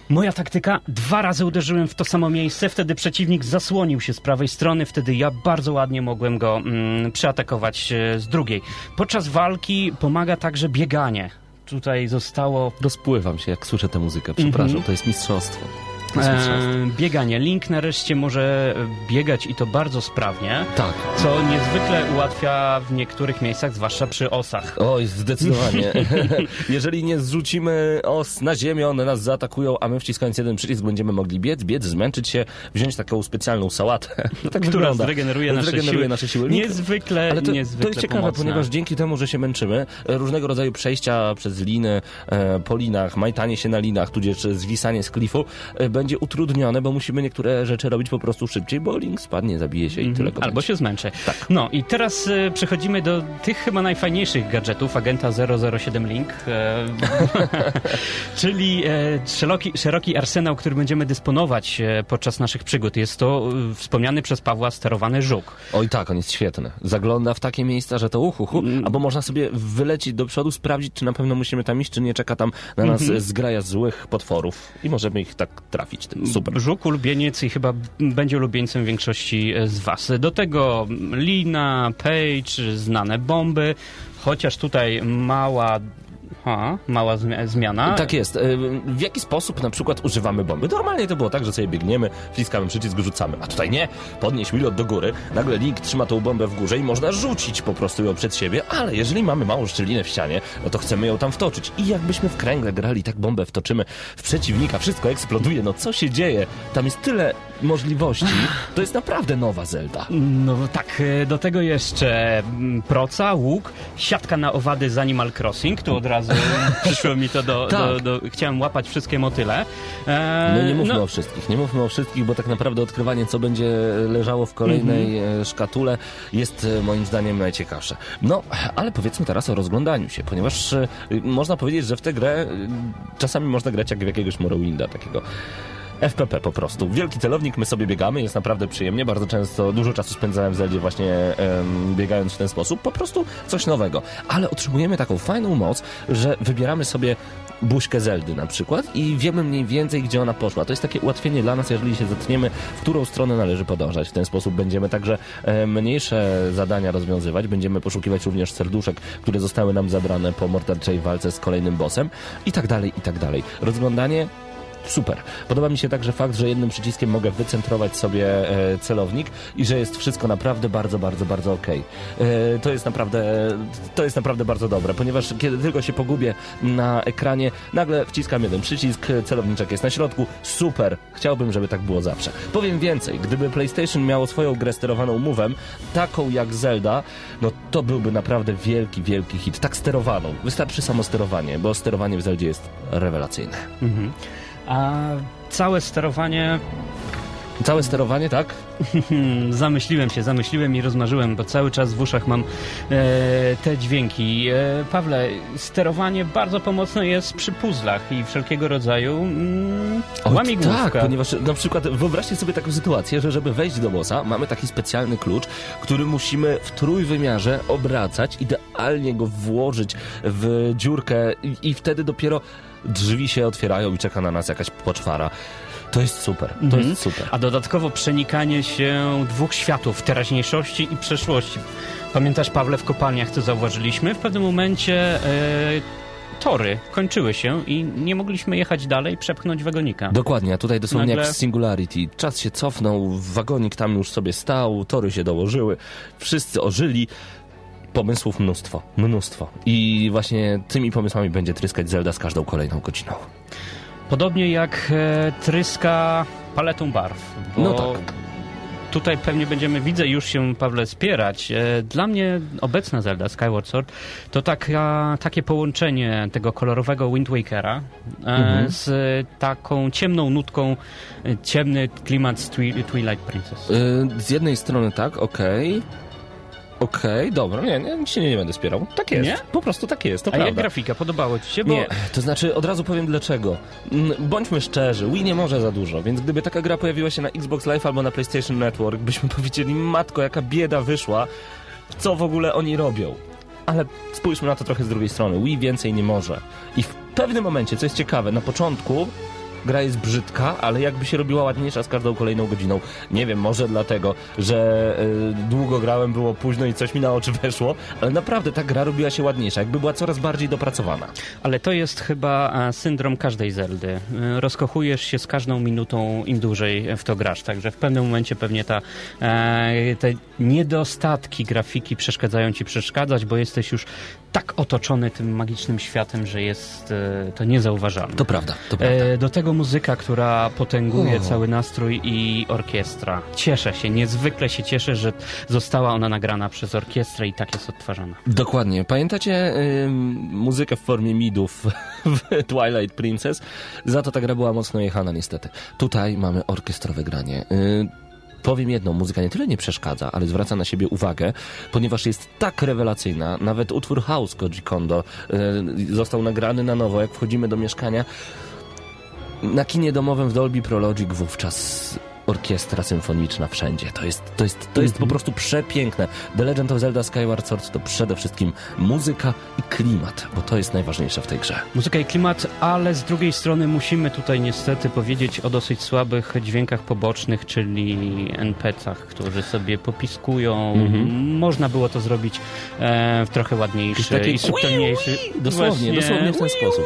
Speaker 6: moja taktyka, dwa razy uderzyłem w to samo miejsce, wtedy przeciwnik zasłonił się z prawej strony, wtedy ja bardzo ładnie mogłem go mm, przeatakować e, z drugiej. Podczas walki pomaga także bieganie. Tutaj zostało
Speaker 5: Rozpływam się, jak słyszę tę muzykę. Przepraszam, jest mistrzostwo. To jest mistrzostwo.
Speaker 6: E, bieganie. Link nareszcie może biegać i to bardzo sprawnie.
Speaker 5: Tak.
Speaker 6: Co niezwykle ułatwia w niektórych miejscach, zwłaszcza przy osach.
Speaker 5: Oj, zdecydowanie. Jeżeli nie zrzucimy os na ziemię, one nas zaatakują, a my wciskając jeden przycisk będziemy mogli biec, biec, zmęczyć się, wziąć taką specjalną sałatę. No tak
Speaker 6: Która
Speaker 5: wygląda.
Speaker 6: zregeneruje nasze
Speaker 5: Zregeneruje
Speaker 6: siły.
Speaker 5: nasze siły. Link-
Speaker 6: Niezwykle,
Speaker 5: Ale to,
Speaker 6: niezwykle
Speaker 5: to jest ciekawe,
Speaker 6: pomocna.
Speaker 5: ponieważ dzięki temu, że się męczymy, różnego rodzaju przejścia przez liny, e, po linach, majtanie się na linach, tudzież zwisanie z klifu, e, będzie utrudnione, bo musimy niektóre rzeczy robić po prostu szybciej, bo Link spadnie, zabije się i tyle go
Speaker 6: Albo
Speaker 5: będzie.
Speaker 6: się zmęczę.
Speaker 5: Tak.
Speaker 6: No i teraz e, przechodzimy do tych chyba najfajniejszych gadżetów agenta 007 Link, e, czyli e, szeroki, szeroki arsenał, który będziemy dysponować e, podczas naszych przygód. Jest to wspomniany przez Pawła sterowany żuk.
Speaker 5: Oj tak, on jest świetny. Zagląda w takie miejsca, że to uhu,
Speaker 6: Mm.
Speaker 5: albo można sobie wylecieć do przodu, sprawdzić, czy na pewno musimy tam iść, czy nie czeka tam na nas
Speaker 6: Mhm.
Speaker 5: zgraja złych potworów i możemy ich tak trafić tym. Super.
Speaker 6: Ulubieniec i chyba będzie ulubieńcem większości e, z Was. Do tego Lina, Page, znane bomby, chociaż tutaj mała. Ha, mała zmia- zmiana.
Speaker 5: Tak jest. E, W jaki sposób na przykład używamy bomby? Normalnie to było tak, że sobie biegniemy, wciskamy przycisk, rzucamy. A tutaj nie. Podnieś milot do góry, nagle Link trzyma tą bombę w górze i można rzucić po prostu ją przed siebie, ale jeżeli mamy małą szczelinę w ścianie, no to chcemy ją tam wtoczyć. I jakbyśmy w kręgle grali, tak bombę wtoczymy w przeciwnika, wszystko eksploduje, no co się dzieje? Tam jest tyle możliwości. To jest naprawdę nowa Zelda.
Speaker 6: No tak, e, do tego jeszcze mm, proca, łuk, siatka na owady z Animal Crossing. Tu od razu przyszło mi to do,
Speaker 5: Tak.
Speaker 6: do, do... Chciałem łapać wszystkie motyle. E,
Speaker 5: No nie mówmy
Speaker 6: no,
Speaker 5: o wszystkich, nie mówmy o wszystkich, bo tak naprawdę odkrywanie, co będzie leżało w kolejnej
Speaker 6: Mhm.
Speaker 5: e, szkatule, jest e, moim zdaniem najciekawsze. No, ale powiedzmy teraz o rozglądaniu się, ponieważ można powiedzieć, że w tę grę czasami można grać jak w jakiegoś Morrowinda takiego. FPP po prostu. Wielki celownik, my sobie biegamy, jest naprawdę przyjemnie. Bardzo często, dużo czasu spędzałem w Zeldzie właśnie biegając w ten sposób. Po prostu coś nowego. Ale otrzymujemy taką fajną moc, że wybieramy sobie buźkę Zeldy na przykład i wiemy mniej więcej, gdzie ona poszła. To jest takie ułatwienie dla nas, jeżeli się zatkniemy, w którą stronę należy podążać. W ten sposób będziemy także e, mniejsze zadania rozwiązywać. Będziemy poszukiwać również serduszek, które zostały nam zabrane po morderczej walce z kolejnym bossem i tak dalej, i tak dalej. Rozglądanie Super. Podoba mi się także fakt, że jednym przyciskiem mogę wycentrować sobie e, celownik i że jest wszystko naprawdę bardzo, bardzo, bardzo okej. E, To jest naprawdę, to jest naprawdę bardzo dobre, ponieważ kiedy tylko się pogubię na ekranie, nagle wciskam jeden przycisk, celowniczek jest na środku. Super. Chciałbym, żeby tak było zawsze. Powiem więcej. Gdyby PlayStation miało swoją grę sterowaną move'em, taką jak Zelda, no to byłby naprawdę wielki, wielki hit. Tak sterowaną. Wystarczy samo sterowanie, bo sterowanie w Zeldzie jest rewelacyjne.
Speaker 6: mhm. A całe sterowanie
Speaker 5: Całe sterowanie, tak?
Speaker 6: Zamyśliłem się, zamyśliłem i rozmarzyłem, bo cały czas w uszach mam e, te dźwięki. E, Pawle, sterowanie bardzo pomocne jest przy puzzlach i wszelkiego rodzaju mm,
Speaker 5: Oj,
Speaker 6: łamigłówka.
Speaker 5: tak, ponieważ na przykład wyobraźcie sobie taką sytuację, że żeby wejść do bossa, mamy taki specjalny klucz, który musimy w trójwymiarze obracać, idealnie go włożyć w dziurkę i, i wtedy dopiero drzwi się otwierają i czeka na nas jakaś poczwara. To jest super, to
Speaker 6: Mhm.
Speaker 5: jest super.
Speaker 6: A dodatkowo przenikanie się dwóch światów, teraźniejszości i przeszłości. Pamiętasz, Pawle, w kopalniach co zauważyliśmy? W pewnym momencie e, tory kończyły się i nie mogliśmy jechać dalej, przepchnąć wagonika.
Speaker 5: Dokładnie, a tutaj dosłownie
Speaker 6: Nagle-
Speaker 5: jak w Singularity. Czas się cofnął, wagonik tam już sobie stał, tory się dołożyły, wszyscy ożyli. Pomysłów mnóstwo, mnóstwo. I właśnie tymi pomysłami będzie tryskać Zelda z każdą kolejną godziną.
Speaker 6: Podobnie jak e, tryska paletą barw.
Speaker 5: No tak.
Speaker 6: Tutaj pewnie będziemy, widzę, już się, Pawle, spierać. E, Dla mnie obecna Zelda Skyward Sword to taka, takie połączenie tego kolorowego Wind Wakera e,
Speaker 5: Mhm.
Speaker 6: z taką ciemną nutką, e, ciemny klimat z Twi- Twilight Princess.
Speaker 5: Yy, z jednej strony tak, okej. Okej, dobra, nie, nie, się nie, nie będę spierał. Tak jest,
Speaker 6: Nie?
Speaker 5: po prostu tak jest, to
Speaker 6: A jak
Speaker 5: prawda.
Speaker 6: grafika? Podobało ci się? Bo
Speaker 5: Nie, to znaczy od razu powiem dlaczego. Mm, Bądźmy szczerzy, Wii nie może za dużo, więc gdyby taka gra pojawiła się na Xbox Live albo na PlayStation Network, byśmy powiedzieli, matko, jaka bieda wyszła, co w ogóle oni robią. Ale spójrzmy na to trochę z drugiej strony. Wii więcej nie może. I w pewnym momencie, co jest ciekawe, na początku gra jest brzydka, ale jakby się robiła ładniejsza z każdą kolejną godziną. Nie wiem, może dlatego, że y, długo grałem, było późno i coś mi na oczy weszło, ale naprawdę ta gra robiła się ładniejsza, jakby była coraz bardziej dopracowana.
Speaker 6: Ale to jest chyba e, syndrom każdej Zeldy. E, Rozkochujesz się z każdą minutą, im dłużej w to grasz. Także w pewnym momencie pewnie ta, e, te niedostatki grafiki przeszkadzają ci przeszkadzać, bo jesteś już tak otoczony tym magicznym światem, że jest e, to niezauważalne.
Speaker 5: To prawda, to prawda.
Speaker 6: E, do tego muzyka, która potęguje
Speaker 5: O.
Speaker 6: cały nastrój i orkiestra. Cieszę się, niezwykle się cieszę, że została ona nagrana przez orkiestrę i tak jest odtwarzana.
Speaker 5: Dokładnie. Pamiętacie ym, muzykę w formie midów w Twilight Princess? Za to ta gra była mocno jechana niestety. Tutaj mamy orkiestrowe granie. Y, Powiem jedno, muzyka nie tyle nie przeszkadza, ale zwraca na siebie uwagę, ponieważ jest tak rewelacyjna. Nawet utwór House Koji Kondo y, został nagrany na nowo, jak wchodzimy do mieszkania. Na kinie domowym w Dolby Pro Logic wówczas orkiestra symfoniczna wszędzie. To jest, to jest, to jest po prostu przepiękne. The Legend of Zelda Skyward Sword to przede wszystkim muzyka i klimat, bo to jest najważniejsze w tej grze.
Speaker 6: Muzyka i klimat, ale z drugiej strony musimy tutaj niestety powiedzieć o dosyć słabych dźwiękach pobocznych, czyli NPC-ach, którzy sobie popiskują. Można było to zrobić e, w trochę ładniejszy i subtelniejszy.
Speaker 5: Dosłownie,
Speaker 6: Właśnie-
Speaker 5: dosłownie w ten sposób.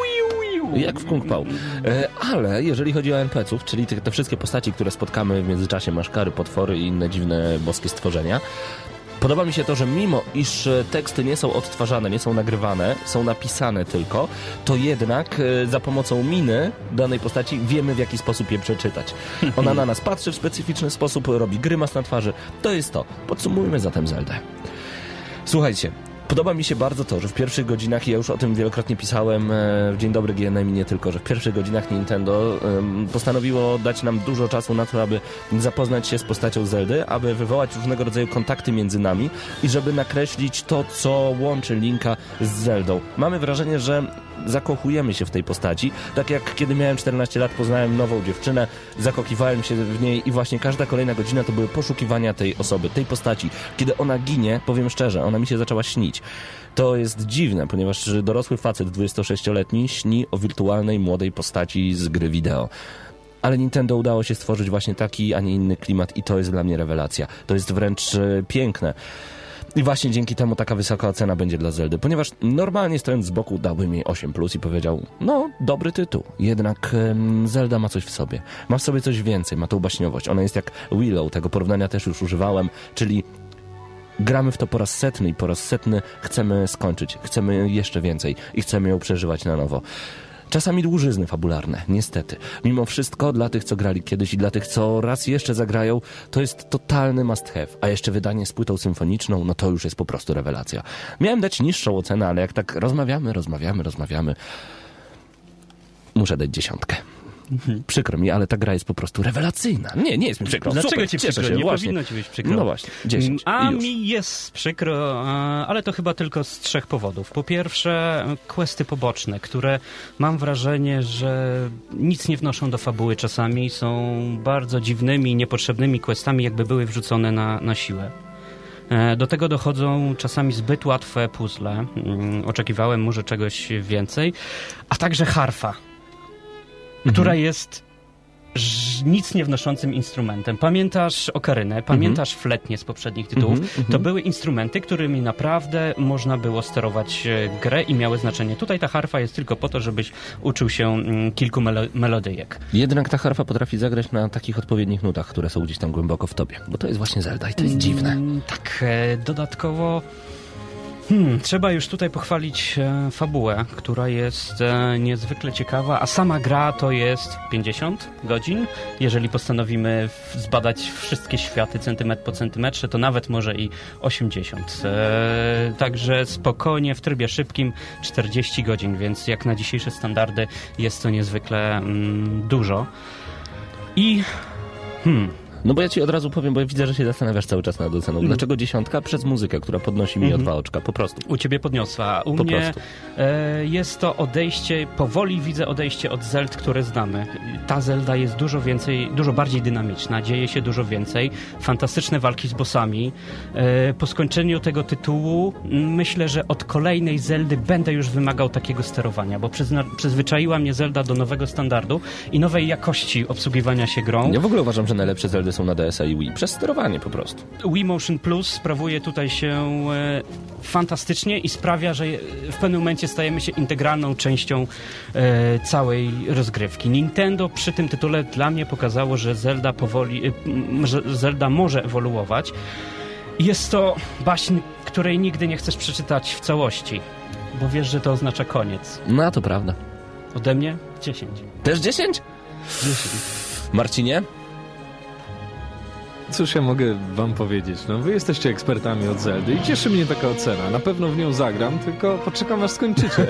Speaker 5: Jak w Kung Pao. E, ale jeżeli chodzi o NPC-ów, czyli te, te wszystkie postaci, które spotkamy w międzyczasie, maszkary, potwory i inne dziwne boskie stworzenia, Podoba mi się to, że mimo iż e, teksty nie są odtwarzane, nie są nagrywane, są napisane tylko, to jednak e, za pomocą miny danej postaci wiemy w jaki sposób je przeczytać. Ona na nas patrzy w specyficzny sposób, robi grymas na twarzy. To jest to. Podsumujmy zatem Zeldę. Słuchajcie, podoba mi się bardzo to, że w pierwszych godzinach, i ja już o tym wielokrotnie pisałem e, w Dzień Dobry GNM i nie tylko, że w pierwszych godzinach Nintendo postanowiło dać nam dużo czasu na to, aby zapoznać się z postacią Zeldy, aby wywołać różnego rodzaju kontakty między nami i żeby nakreślić to, co łączy Linka z Zeldą. Mamy wrażenie, że zakochujemy się w tej postaci. Tak jak kiedy miałem 14 lat, poznałem nową dziewczynę, zakochiwałem się w niej i właśnie każda kolejna godzina to były poszukiwania tej osoby, tej postaci. Kiedy ona ginie, powiem szczerze, ona mi się zaczęła śnić. To jest dziwne, ponieważ dorosły facet 26-letni śni o wirtualnej młodej postaci z gry wideo. Ale Nintendo udało się stworzyć właśnie taki, a nie inny klimat i to jest dla mnie rewelacja. To jest wręcz e, piękne. I właśnie dzięki temu taka wysoka ocena będzie dla Zeldy, ponieważ normalnie stojąc z boku dałbym jej 8 plus i powiedział, no, dobry tytuł. Jednak Zelda ma coś w sobie. Ma w sobie coś więcej, ma tą baśniowość. Ona jest jak Willow, tego porównania też już używałem, czyli gramy w to po raz setny i po raz setny chcemy skończyć, chcemy jeszcze więcej i chcemy ją przeżywać na nowo. Czasami dłużyzny fabularne, niestety. Mimo wszystko, dla tych, co grali kiedyś i dla tych, co raz jeszcze zagrają, to jest totalny must have. A jeszcze wydanie z płytą symfoniczną, no to już jest po prostu rewelacja. Miałem dać niższą ocenę, ale jak tak rozmawiamy, rozmawiamy, rozmawiamy, muszę dać dziesiątkę. Przykro mi, ale ta gra jest po prostu rewelacyjna. Nie, nie jest mi przykro.
Speaker 6: Dlaczego
Speaker 5: Super,
Speaker 6: ci przykro?
Speaker 5: Się,
Speaker 6: Nie
Speaker 5: właśnie.
Speaker 6: powinno ci być przykro.
Speaker 5: No właśnie, 10.
Speaker 6: A
Speaker 5: i już.
Speaker 6: mi jest przykro, a, ale to chyba tylko z trzech powodów. Po pierwsze, questy poboczne, które mam wrażenie, że nic nie wnoszą do fabuły czasami, są bardzo dziwnymi, niepotrzebnymi questami, jakby były wrzucone na, na siłę. E, Do tego dochodzą czasami zbyt łatwe puzzle. Mm, Oczekiwałem może czegoś więcej. A także harfa, która jest nic nie wnoszącym instrumentem. Pamiętasz okarynę, pamiętasz fletnie z poprzednich tytułów. To były instrumenty, którymi naprawdę można było sterować e, grę i miały znaczenie. Tutaj ta harfa jest tylko po to, żebyś uczył się mm, kilku melo- melodyjek.
Speaker 5: Jednak ta harfa potrafi zagrać na takich odpowiednich nutach, które są gdzieś tam głęboko w tobie. Bo to jest właśnie Zelda i to jest dziwne.
Speaker 6: Mm, Tak, e, dodatkowo hmm, trzeba już tutaj pochwalić e, fabułę, która jest e, niezwykle ciekawa, a sama gra to jest 50 godzin. Jeżeli postanowimy w- zbadać wszystkie światy centymetr po centymetrze, to nawet może i 80. E, także spokojnie w trybie szybkim 40 godzin, więc jak na dzisiejsze standardy jest to niezwykle mm, dużo. I hmm,
Speaker 5: No bo ja ci od razu powiem, bo ja widzę, że się zastanawiasz cały czas nad oceną. Dlaczego dziesiątka? Przez muzykę, która podnosi mi o dwa oczka, po prostu.
Speaker 6: U ciebie podniosła. U
Speaker 5: Po
Speaker 6: mnie
Speaker 5: prostu.
Speaker 6: e, jest to odejście, powoli widzę odejście od Zeld, które znamy. Ta Zelda jest dużo więcej, dużo bardziej dynamiczna, dzieje się dużo więcej. Fantastyczne walki z bossami. E, po skończeniu tego tytułu myślę, że od kolejnej Zeldy będę już wymagał takiego sterowania, bo przyzwyczaiła mnie Zelda do nowego standardu i nowej jakości obsługiwania się grą.
Speaker 5: Ja w ogóle uważam, że najlepsze Zeldy są na DS-a i Wii. Przez sterowanie po prostu.
Speaker 6: Wii Motion Plus sprawuje tutaj się e, fantastycznie i sprawia, że w pewnym momencie stajemy się integralną częścią e, całej rozgrywki. Nintendo przy tym tytule dla mnie pokazało, że Zelda powoli, e, że Zelda może ewoluować. Jest to baśń, której nigdy nie chcesz przeczytać w całości, bo wiesz, że to oznacza koniec.
Speaker 5: No, to prawda.
Speaker 6: Ode mnie 10.
Speaker 5: Też 10? Marcinie?
Speaker 4: Cóż ja mogę wam powiedzieć? No, wy jesteście ekspertami od Zeldy i cieszy mnie taka ocena. Na pewno w nią zagram, tylko poczekam aż skończycie.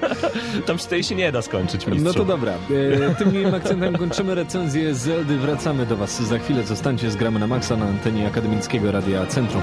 Speaker 5: Tam tej się nie da skończyć, mistrzu.
Speaker 4: No to dobra. E, tym miłym akcentem kończymy recenzję Zeldy. Wracamy do was za chwilę. Zostańcie z Gramy na Maxa na antenie Akademickiego Radia Centrum.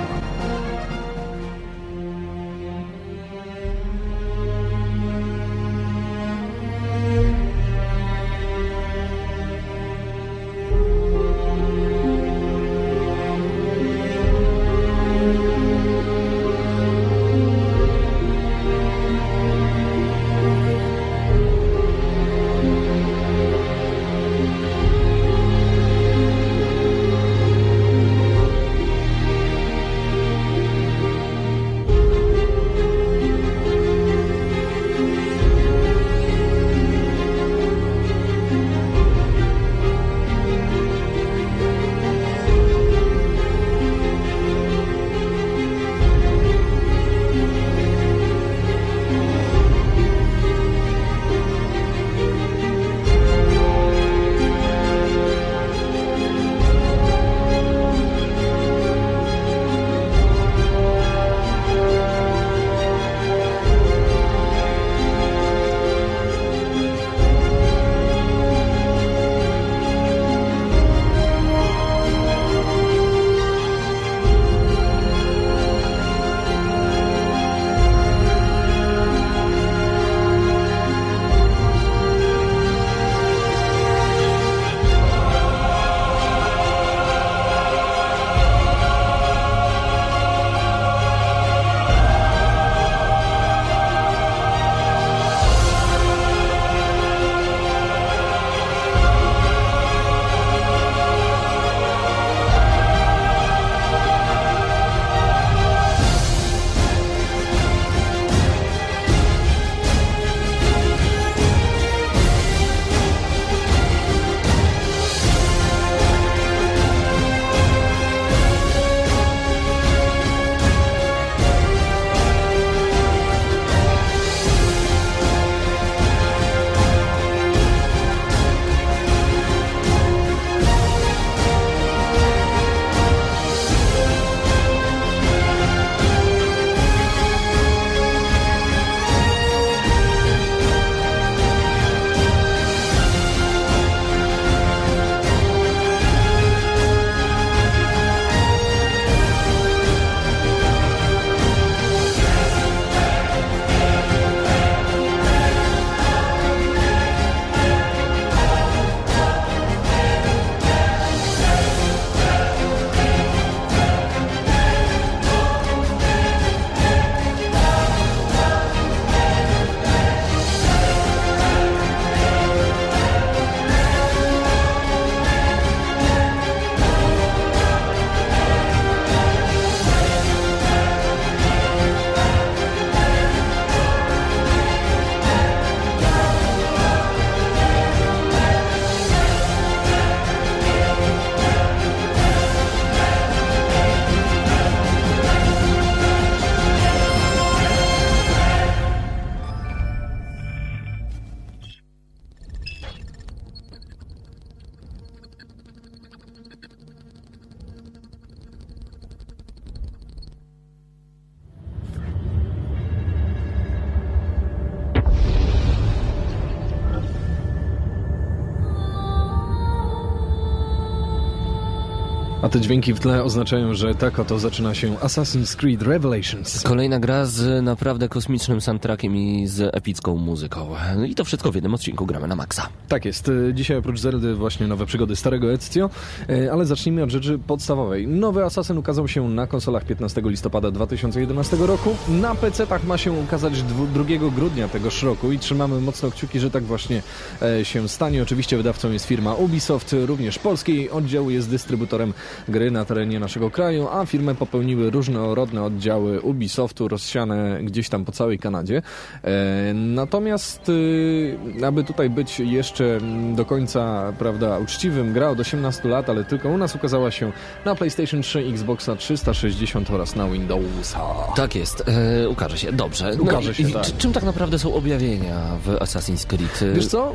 Speaker 4: Dźwięki w tle oznaczają, że tak oto zaczyna się Assassin's Creed Revelations.
Speaker 5: Kolejna gra z naprawdę kosmicznym soundtrackiem i z epicką muzyką. I to wszystko w jednym odcinku gramy na maksa.
Speaker 4: Tak jest. E, Dzisiaj oprócz Zeldy właśnie nowe przygody starego Ezio, e, ale zacznijmy od rzeczy podstawowej. Nowy Assassin ukazał się na konsolach 15 listopada 2011 roku. Na PC-tach ma się ukazać dwu- 2 grudnia tegoż roku i trzymamy mocno kciuki, że tak właśnie e, się stanie. Oczywiście wydawcą jest firma Ubisoft, również polski oddział jest dystrybutorem gry na terenie naszego kraju, a firmy popełniły różnorodne oddziały Ubisoftu rozsiane gdzieś tam po całej Kanadzie. E, natomiast, y, aby tutaj być jeszcze do końca, prawda, uczciwym, gra od 18 lat, ale tylko u nas ukazała się na PlayStation 3, Xboxa 360 oraz na Windowsa.
Speaker 5: Tak jest, e, ukaże się, dobrze.
Speaker 4: Ukaże się,
Speaker 5: i,
Speaker 4: tak.
Speaker 5: czy- Czym tak naprawdę są objawienia w Assassin's Creed? E,
Speaker 4: Wiesz co?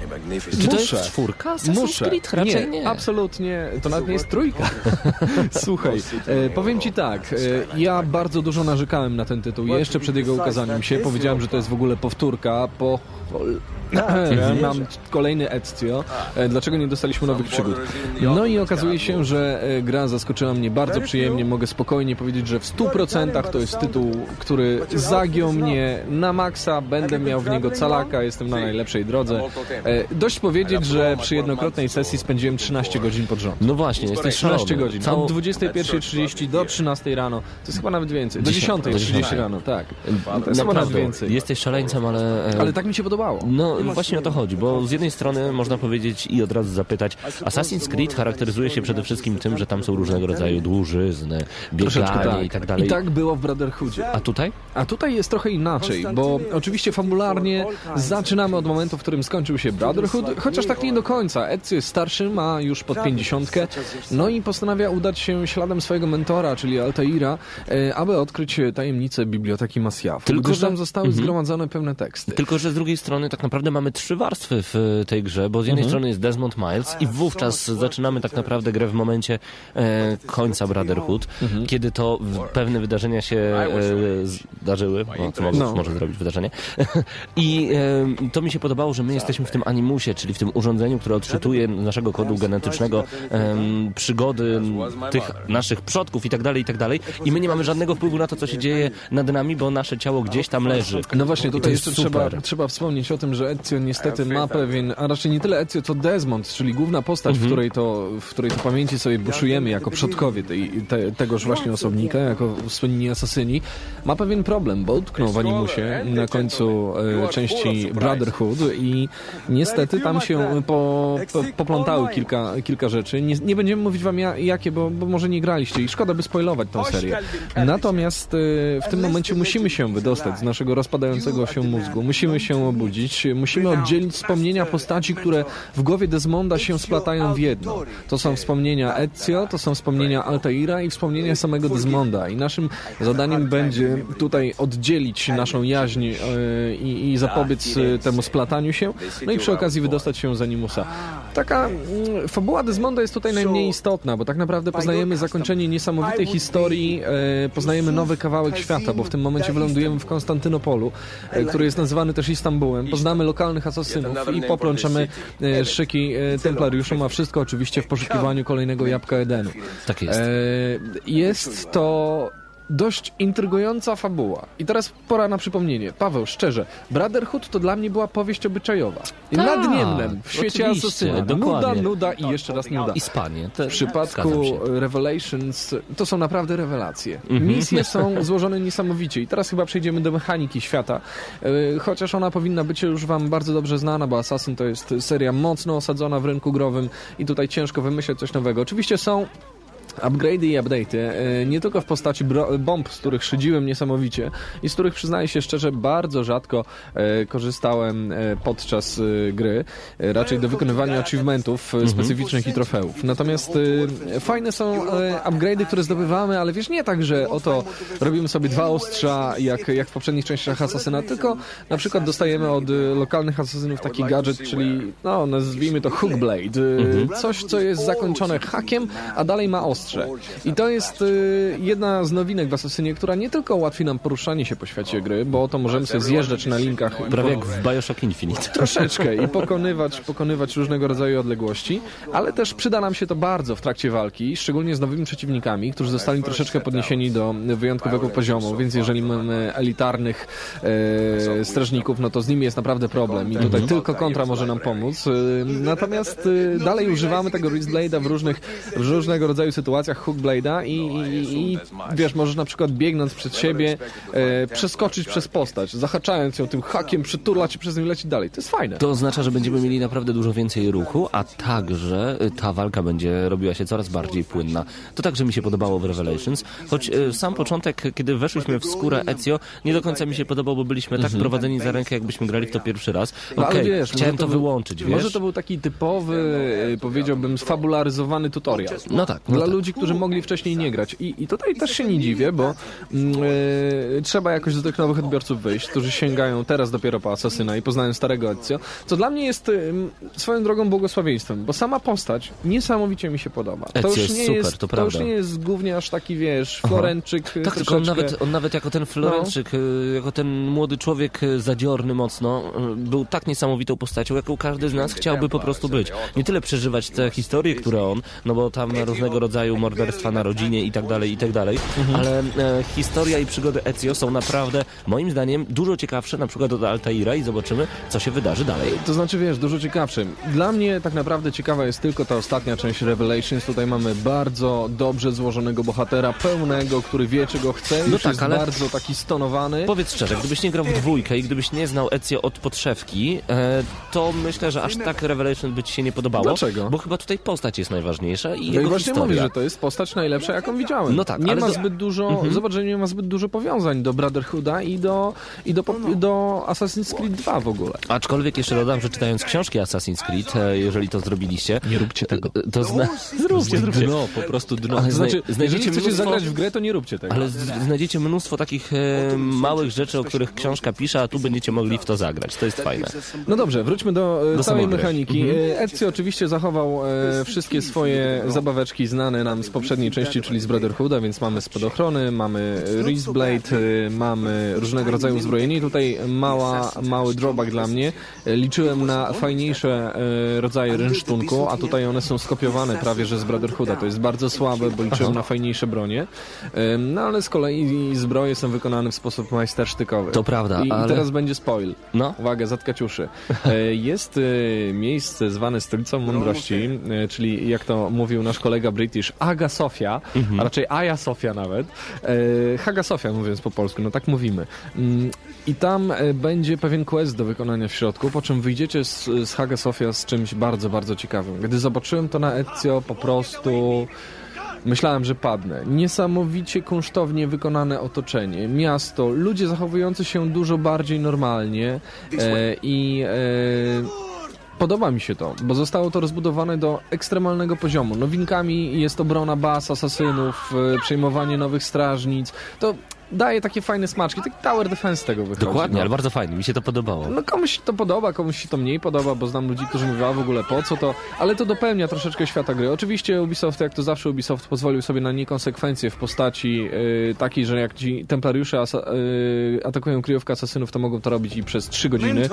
Speaker 5: Czy to
Speaker 4: Muszę.
Speaker 5: jest czwórka Assassin's
Speaker 4: Muszę.
Speaker 5: Creed? Raczej nie.
Speaker 4: absolutnie. To nawet nie jest trójka. Słuchaj, e, powiem ci tak. E, ja bardzo dużo narzekałem na ten tytuł jeszcze przed jego ukazaniem się. Powiedziałem, że to jest w ogóle powtórka. Po... Mam kolejny Ezio. E, Dlaczego nie dostaliśmy nowych przygód? No i okazuje się, że e, gra zaskoczyła mnie bardzo przyjemnie. Mogę spokojnie powiedzieć, że w 100% to jest tytuł, który zagiął mnie na maksa. Będę miał w niego calaka, jestem na najlepszej drodze. E, Dość powiedzieć, że przy jednokrotnej sesji spędziłem 13 godzin pod rząd.
Speaker 5: No właśnie, jesteś
Speaker 4: 13
Speaker 5: szalony.
Speaker 4: godzin. Od 21.30 do 13 rano. To jest chyba nawet więcej. Do
Speaker 5: Dziesię- do
Speaker 4: 10.30
Speaker 5: 10:00.
Speaker 4: rano, tak. To jest chyba nawet
Speaker 5: Naprawdę,
Speaker 4: więcej.
Speaker 5: jesteś szaleńcem, ale...
Speaker 4: Ale tak mi się podobało.
Speaker 5: No właśnie o to chodzi, bo z jednej strony można powiedzieć i od razu zapytać, Assassin's Creed charakteryzuje się przede wszystkim tym, że tam są różnego rodzaju dłużyzny, bieganie
Speaker 4: tak.
Speaker 5: i tak dalej.
Speaker 4: I tak było w Brotherhoodzie.
Speaker 5: A tutaj?
Speaker 4: A tutaj jest trochę inaczej, bo oczywiście fabularnie zaczynamy od momentu, w którym skończył się Brotherhood, chociaż tak nie do końca. Ezio jest starszy, ma już pod pięćdziesiątkę, no i postanawia udać się śladem swojego mentora, czyli Altaira, e, aby odkryć tajemnicę Biblioteki Masjafu,
Speaker 5: Tylko,
Speaker 4: gdyż
Speaker 5: że-
Speaker 4: tam zostały zgromadzone pewne teksty.
Speaker 5: Tylko, że z drugiej strony tak naprawdę mamy trzy warstwy w tej grze, bo z jednej strony jest Desmond Miles i wówczas zaczynamy tak naprawdę grę w momencie e, końca Brotherhood, kiedy to w, pewne wydarzenia się e, zdarzyły, no, to mogę,
Speaker 4: No.
Speaker 5: może zrobić wydarzenie. I e, to mi się podobało, że my jesteśmy w tym animusie, czyli w tym urządzeniu, które odczytuje naszego kodu genetycznego przygody tych naszych przodków i tak dalej, i tak dalej. I my nie mamy żadnego wpływu na to, co się dzieje nad nami, bo nasze ciało gdzieś tam leży.
Speaker 4: No właśnie, tutaj jeszcze trzeba, trzeba wspomnieć o tym, że Ezio niestety ma pewien, a raczej nie tyle Ezio, co Desmond, czyli główna postać, w, której to, w której to pamięci sobie buszujemy jako przodkowie tej, te, tegoż właśnie osobnika, jako słynni asasyni, ma pewien problem, bo utknął w animusie na końcu e, części Brotherhood i niestety tam się po, po, poplątały kilka, kilka rzeczy. Nie, nie będziemy mówić wam ja, jakie, bo, bo może nie graliście i szkoda by spoilować tą serię. Natomiast e, w tym momencie musimy się wydostać z naszego rozpadającego się mózgu. Musimy się obudzić, musimy oddzielić wspomnienia postaci, które w głowie Desmonda się splatają w jedno. To są wspomnienia Ezio, to są wspomnienia Altaira i wspomnienia samego Desmonda. I naszym zadaniem będzie tutaj oddzielić naszą jaźń e, i, i zapobiec e, temu splataniu się, no i przy okazji wydostać się z Animusa. Taka mm, fabuła Desmonda jest tutaj najmniej istotna, bo tak naprawdę poznajemy zakończenie niesamowitej historii, e, poznajemy nowy kawałek świata, bo w tym momencie wylądujemy w Konstantynopolu, który jest nazywany też Istambułem. Poznamy lokalnych asasynów i poplączemy e, szyki e, templariuszom, a wszystko oczywiście w poszukiwaniu kolejnego jabłka Edenu.
Speaker 5: Tak jest.
Speaker 4: E, jest to dość intrygująca fabuła. I teraz pora na przypomnienie. Paweł, szczerze, Brotherhood to dla mnie była powieść obyczajowa.
Speaker 5: Tak,
Speaker 4: Nadniemnem w świecie asasyna. Nuda, nuda i jeszcze raz nuda.
Speaker 5: Ispanie. Te,
Speaker 4: W przypadku. Revelations to są naprawdę rewelacje.
Speaker 5: Mhm.
Speaker 4: Misje są złożone niesamowicie i teraz chyba przejdziemy do mechaniki świata, E, chociaż ona powinna być już wam bardzo dobrze znana, bo Assassin to jest seria mocno osadzona w rynku growym i tutaj ciężko wymyśleć coś nowego. Oczywiście są upgrade'y i update'y, e, nie tylko w postaci bomb, z których szydziłem niesamowicie i z których przyznaję się szczerze bardzo rzadko e, korzystałem e, podczas gry, raczej do wykonywania achievementów e, specyficznych i trofeów. Natomiast fajne są upgrade'y, które zdobywamy, ale wiesz, nie tak, że oto robimy sobie dwa ostrza, jak, jak w poprzednich częściach Asasyna, tylko na przykład dostajemy od lokalnych asasynów taki gadżet, czyli no, nazwijmy to hookblade, e, coś, co jest zakończone hakiem, a dalej ma ostrze. I to jest y, jedna z nowinek w Asasynie, która nie tylko ułatwi nam poruszanie się po świecie gry, bo oto możemy sobie zjeżdżać na linkach
Speaker 5: Prawie jak w Bioshock Infinite.
Speaker 4: troszeczkę i pokonywać, pokonywać różnego rodzaju odległości, ale też przyda nam się to bardzo w trakcie walki, szczególnie z nowymi przeciwnikami, którzy zostali troszeczkę podniesieni do wyjątkowego poziomu, więc jeżeli mamy elitarnych e, strażników, no to z nimi jest naprawdę problem i tutaj tylko kontra może nam pomóc. E, natomiast e, dalej używamy tego Wristblade'a w różnych, w różnego rodzaju sytuacjach, sytuacjach Hookblade'a i, i, i wiesz, możesz na przykład biegnąc przed siebie e, przeskoczyć przez postać, zahaczając ją tym hakiem, przyturlać i przez nią lecieć dalej. To jest fajne.
Speaker 5: To oznacza, że będziemy mieli naprawdę dużo więcej ruchu, a także y, ta walka będzie robiła się coraz bardziej płynna. To także mi się podobało w Revelations, choć y, sam początek, kiedy weszliśmy w skórę Ezio, nie do końca mi się podobał, bo byliśmy tak prowadzeni za rękę, jakbyśmy grali w to pierwszy raz.
Speaker 4: Mhm. No,
Speaker 5: Okej,
Speaker 4: ale wiesz,
Speaker 5: chciałem to,
Speaker 4: był-
Speaker 5: wyłączyć, wiesz?
Speaker 4: Może to był taki typowy, e, powiedziałbym, sfabularyzowany tutorial.
Speaker 5: No tak, no
Speaker 4: Dla
Speaker 5: tak.
Speaker 4: Ludzi, którzy mogli wcześniej nie grać. I, I tutaj też się nie dziwię, bo mm, e, trzeba jakoś do tych nowych odbiorców wyjść, którzy sięgają teraz dopiero po Asasyna i poznają starego Ezio, co dla mnie jest swoją drogą błogosławieństwem, bo sama postać niesamowicie mi się podoba.
Speaker 5: Ezio
Speaker 4: już
Speaker 5: jest
Speaker 4: nie
Speaker 5: super,
Speaker 4: jest,
Speaker 5: to
Speaker 4: to już nie jest głównie aż taki, wiesz, Florenczyk e,
Speaker 5: Tak, tylko on
Speaker 4: troszeczkę-
Speaker 5: nawet, on nawet jako ten Florenczyk, y, jako ten młody człowiek y, zadziorny mocno, y, był tak niesamowitą postacią, jaką każdy z nas chciałby po prostu być. Nie tyle przeżywać te historie, które on, no bo tam różnego rodzaju morderstwa na rodzinie i tak dalej, i tak dalej, ale e, historia i przygody Ezio są naprawdę, moim zdaniem, dużo ciekawsze na przykład od Altaira i zobaczymy, co się wydarzy dalej.
Speaker 4: To znaczy, wiesz, dużo ciekawsze. Dla mnie tak naprawdę ciekawa jest tylko ta ostatnia część Revelations. Tutaj mamy bardzo dobrze złożonego bohatera, pełnego, który wie, czego chce. Już
Speaker 5: No tak,
Speaker 4: jest
Speaker 5: ale-
Speaker 4: bardzo taki stonowany.
Speaker 5: Powiedz szczerze, gdybyś nie grał w dwójkę i gdybyś nie znał Ezio od podszewki, e, to myślę, że aż tak Revelation by ci się nie podobało.
Speaker 4: Dlaczego?
Speaker 5: Bo chyba tutaj postać jest najważniejsza i
Speaker 4: No i
Speaker 5: jego
Speaker 4: właśnie
Speaker 5: historia.
Speaker 4: To jest postać najlepsza, jaką widziałem.
Speaker 5: No tak,
Speaker 4: nie
Speaker 5: ale
Speaker 4: ma
Speaker 5: to-
Speaker 4: zbyt dużo, zobacz, że nie ma zbyt dużo powiązań do Brotherhooda i do, i do, do Assassin's Creed 2 w ogóle.
Speaker 5: Aczkolwiek jeszcze dodam, że czytając książki Assassin's Creed, e, jeżeli to zrobiliście...
Speaker 4: Nie róbcie tego.
Speaker 5: e, To zna...
Speaker 4: Zróbcie, zróbcie. Dno, po prostu dno.
Speaker 5: Ale
Speaker 4: znaczy,
Speaker 5: zna- znajdziecie
Speaker 4: jeżeli chcecie
Speaker 5: mnóstwo-
Speaker 4: zagrać w grę, to nie róbcie tego.
Speaker 5: Ale znajdziecie mnóstwo takich e, małych rzeczy, o których książka pisze, a tu będziecie mogli w to zagrać. To jest fajne.
Speaker 4: No dobrze, wróćmy do, e,
Speaker 5: Do
Speaker 4: całej
Speaker 5: samogry.
Speaker 4: mechaniki. E, Ezio oczywiście zachował e, wszystkie swoje zabaweczki znane nam z poprzedniej części, czyli z Brotherhooda, więc mamy spadochrony, mamy Blade, e, mamy różnego rodzaju uzbrojenie tutaj mała, mały drawback dla mnie. Liczyłem na fajniejsze e, rodzaje rynsztunku, a tutaj one są skopiowane prawie, że z Brotherhooda. To jest bardzo słabe, bo liczyłem na fajniejsze bronie. E, No ale z kolei zbroje są wykonane w sposób majstersztykowy.
Speaker 5: To prawda,
Speaker 4: I,
Speaker 5: ale-
Speaker 4: I teraz będzie spoil.
Speaker 5: No.
Speaker 4: Uwaga, zatkać uszy. E, Jest miejsce zwane stolicą mądrości, czyli jak to mówił nasz kolega British, Aga Sofia, a raczej Aja Sofia nawet. E, Haga Sofia mówiąc po polsku, no tak mówimy. Mm, I tam e, będzie pewien quest do wykonania w środku, po czym wyjdziecie z, z Haga Sofia z czymś bardzo, bardzo ciekawym. Gdy zobaczyłem to na Ezio, po prostu... Myślałem, że padnę. Niesamowicie kunsztownie wykonane otoczenie, miasto, ludzie zachowujący się dużo bardziej normalnie e, i e, podoba mi się to, bo zostało to rozbudowane do ekstremalnego poziomu. Nowinkami jest obrona baz, asasynów, e, przejmowanie nowych strażnic. To daje takie fajne smaczki, taki tower defense tego wychodzi.
Speaker 5: Dokładnie,
Speaker 4: no.
Speaker 5: ale bardzo fajnie. Mi się to podobało.
Speaker 4: No komuś się to podoba, komuś się to mniej podoba, bo znam ludzi, którzy mówią, a w ogóle po co to, ale to dopełnia troszeczkę świata gry. Oczywiście Ubisoft, jak to zawsze Ubisoft, pozwolił sobie na niekonsekwencje w postaci y, takiej, że jak ci templariusze asa, y, atakują kryjówkę asasynów, to mogą to robić i przez 3 godziny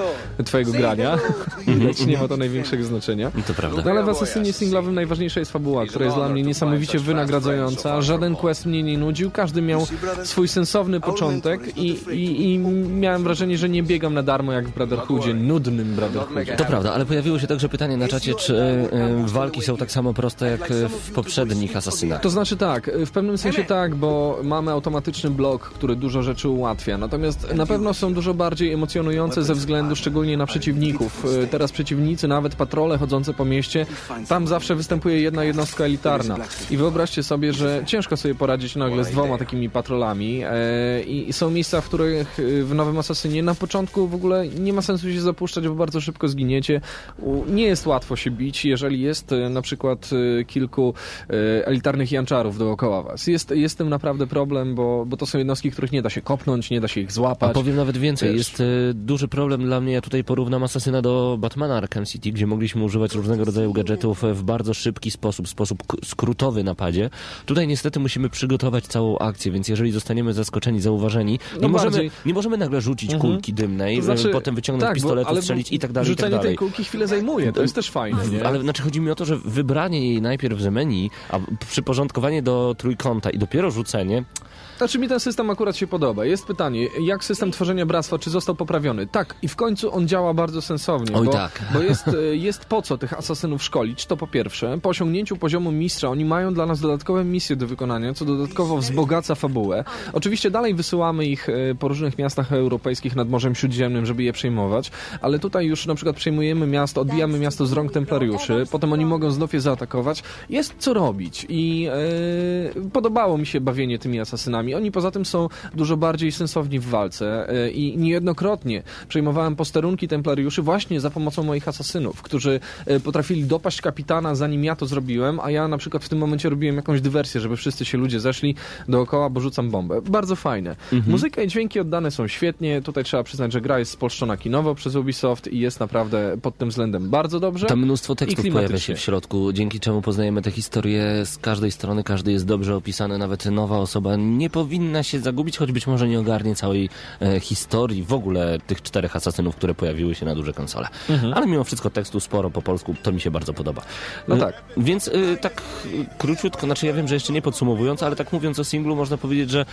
Speaker 4: twojego grania. Widać, nie ma to największego znaczenia.
Speaker 5: To prawda.
Speaker 4: No ale w Assassinie singlowym najważniejsza jest fabuła, która jest dla mnie niesamowicie wynagradzająca. Żaden quest mnie nie nudził, każdy miał swój sensowny początek i, i, i miałem wrażenie, że nie biegam na darmo jak w Brotherhoodzie, nudnym Brotherhoodzie.
Speaker 5: To prawda, ale pojawiło się także pytanie na czacie, czy e, e, walki są tak samo proste jak e, w poprzednich Asasynach.
Speaker 4: To znaczy tak, w pewnym sensie tak, bo mamy automatyczny blok, który dużo rzeczy ułatwia. Natomiast na pewno są dużo bardziej emocjonujące ze względu szczególnie na przeciwników. Y, Teraz przeciwnicy, nawet patrole chodzące po mieście, tam zawsze występuje jedna jednostka elitarna. I wyobraźcie sobie, że ciężko sobie poradzić nagle z dwoma takimi patrolami. E, I są miejsca, w których y, w Nowym Asasynie na początku w ogóle nie ma sensu się zapuszczać, bo bardzo szybko zginiecie. Nie jest łatwo się bić, jeżeli jest y, na przykład kilku elitarnych janczarów dookoła was. Jest, jest tym naprawdę problem, bo, bo to są jednostki, których nie da się kopnąć, nie da się ich
Speaker 5: A
Speaker 4: złapać.
Speaker 5: powiem nawet więcej,
Speaker 4: Wiesz.
Speaker 5: jest e, duży problem dla mnie, ja tutaj porównam Asasyna do Batmana Arkham City, gdzie mogliśmy używać różnego rodzaju gadżetów e, w bardzo szybki sposób, sposób skrótowy napadzie. Tutaj niestety musimy przygotować całą akcję, więc jeżeli zostaniemy zas- zaskoczeni, zauważeni. Nie,
Speaker 4: No
Speaker 5: możemy, nie możemy nagle rzucić
Speaker 4: Mhm.
Speaker 5: kulki dymnej,
Speaker 4: To znaczy,
Speaker 5: e, potem wyciągnąć
Speaker 4: tak, bo-
Speaker 5: pistoletu,
Speaker 4: ale
Speaker 5: strzelić i tak dalej, i tak dalej.
Speaker 4: tej kulki chwilę zajmuje, to jest też fajne, nie?
Speaker 5: Ale znaczy chodzi mi o to, że wybranie jej najpierw z menu, a przyporządkowanie do trójkąta i dopiero rzucenie,
Speaker 4: Znaczy mi ten system akurat się podoba. Jest pytanie, jak system tworzenia bractwa, czy został poprawiony? Tak, i w końcu on działa bardzo sensownie.
Speaker 5: Oj
Speaker 4: bo,
Speaker 5: tak.
Speaker 4: Bo jest, e, jest po co tych asasynów szkolić, to po pierwsze. Po osiągnięciu poziomu mistrza oni mają dla nas dodatkowe misje do wykonania, co dodatkowo wzbogaca fabułę. Oczywiście dalej wysyłamy ich e, po różnych miastach europejskich nad Morzem Śródziemnym, żeby je przejmować, ale tutaj już na przykład przejmujemy miasto, odbijamy miasto z rąk templariuszy, potem oni mogą znów je zaatakować. Jest co robić i e, podobało mi się bawienie tymi asasynami. Oni poza tym są dużo bardziej sensowni w walce e, i niejednokrotnie przejmowałem posterunki templariuszy właśnie za pomocą moich asasynów, którzy e, potrafili dopaść kapitana zanim ja to zrobiłem, a ja na przykład w tym momencie robiłem jakąś dywersję, żeby wszyscy się ludzie zeszli dookoła, bo rzucam bombę. Bardzo fajne. Muzyka i dźwięki oddane są świetnie. Tutaj trzeba przyznać, że gra jest spolszczona kinowo przez Ubisoft i jest naprawdę pod tym względem bardzo dobrze.
Speaker 5: Tam mnóstwo tekstów pojawia się w środku, dzięki czemu poznajemy tę historię z każdej strony, każdy jest dobrze opisany, nawet nowa osoba nie powinna się zagubić, choć być może nie ogarnie całej e, historii w ogóle tych czterech asasynów, które pojawiły się na duże konsole. Ale mimo wszystko tekstu sporo po polsku, to mi się bardzo podoba.
Speaker 4: No
Speaker 5: E,
Speaker 4: tak.
Speaker 5: Więc e, tak króciutko, znaczy ja wiem, że jeszcze nie podsumowując, ale tak mówiąc o singlu, można powiedzieć, że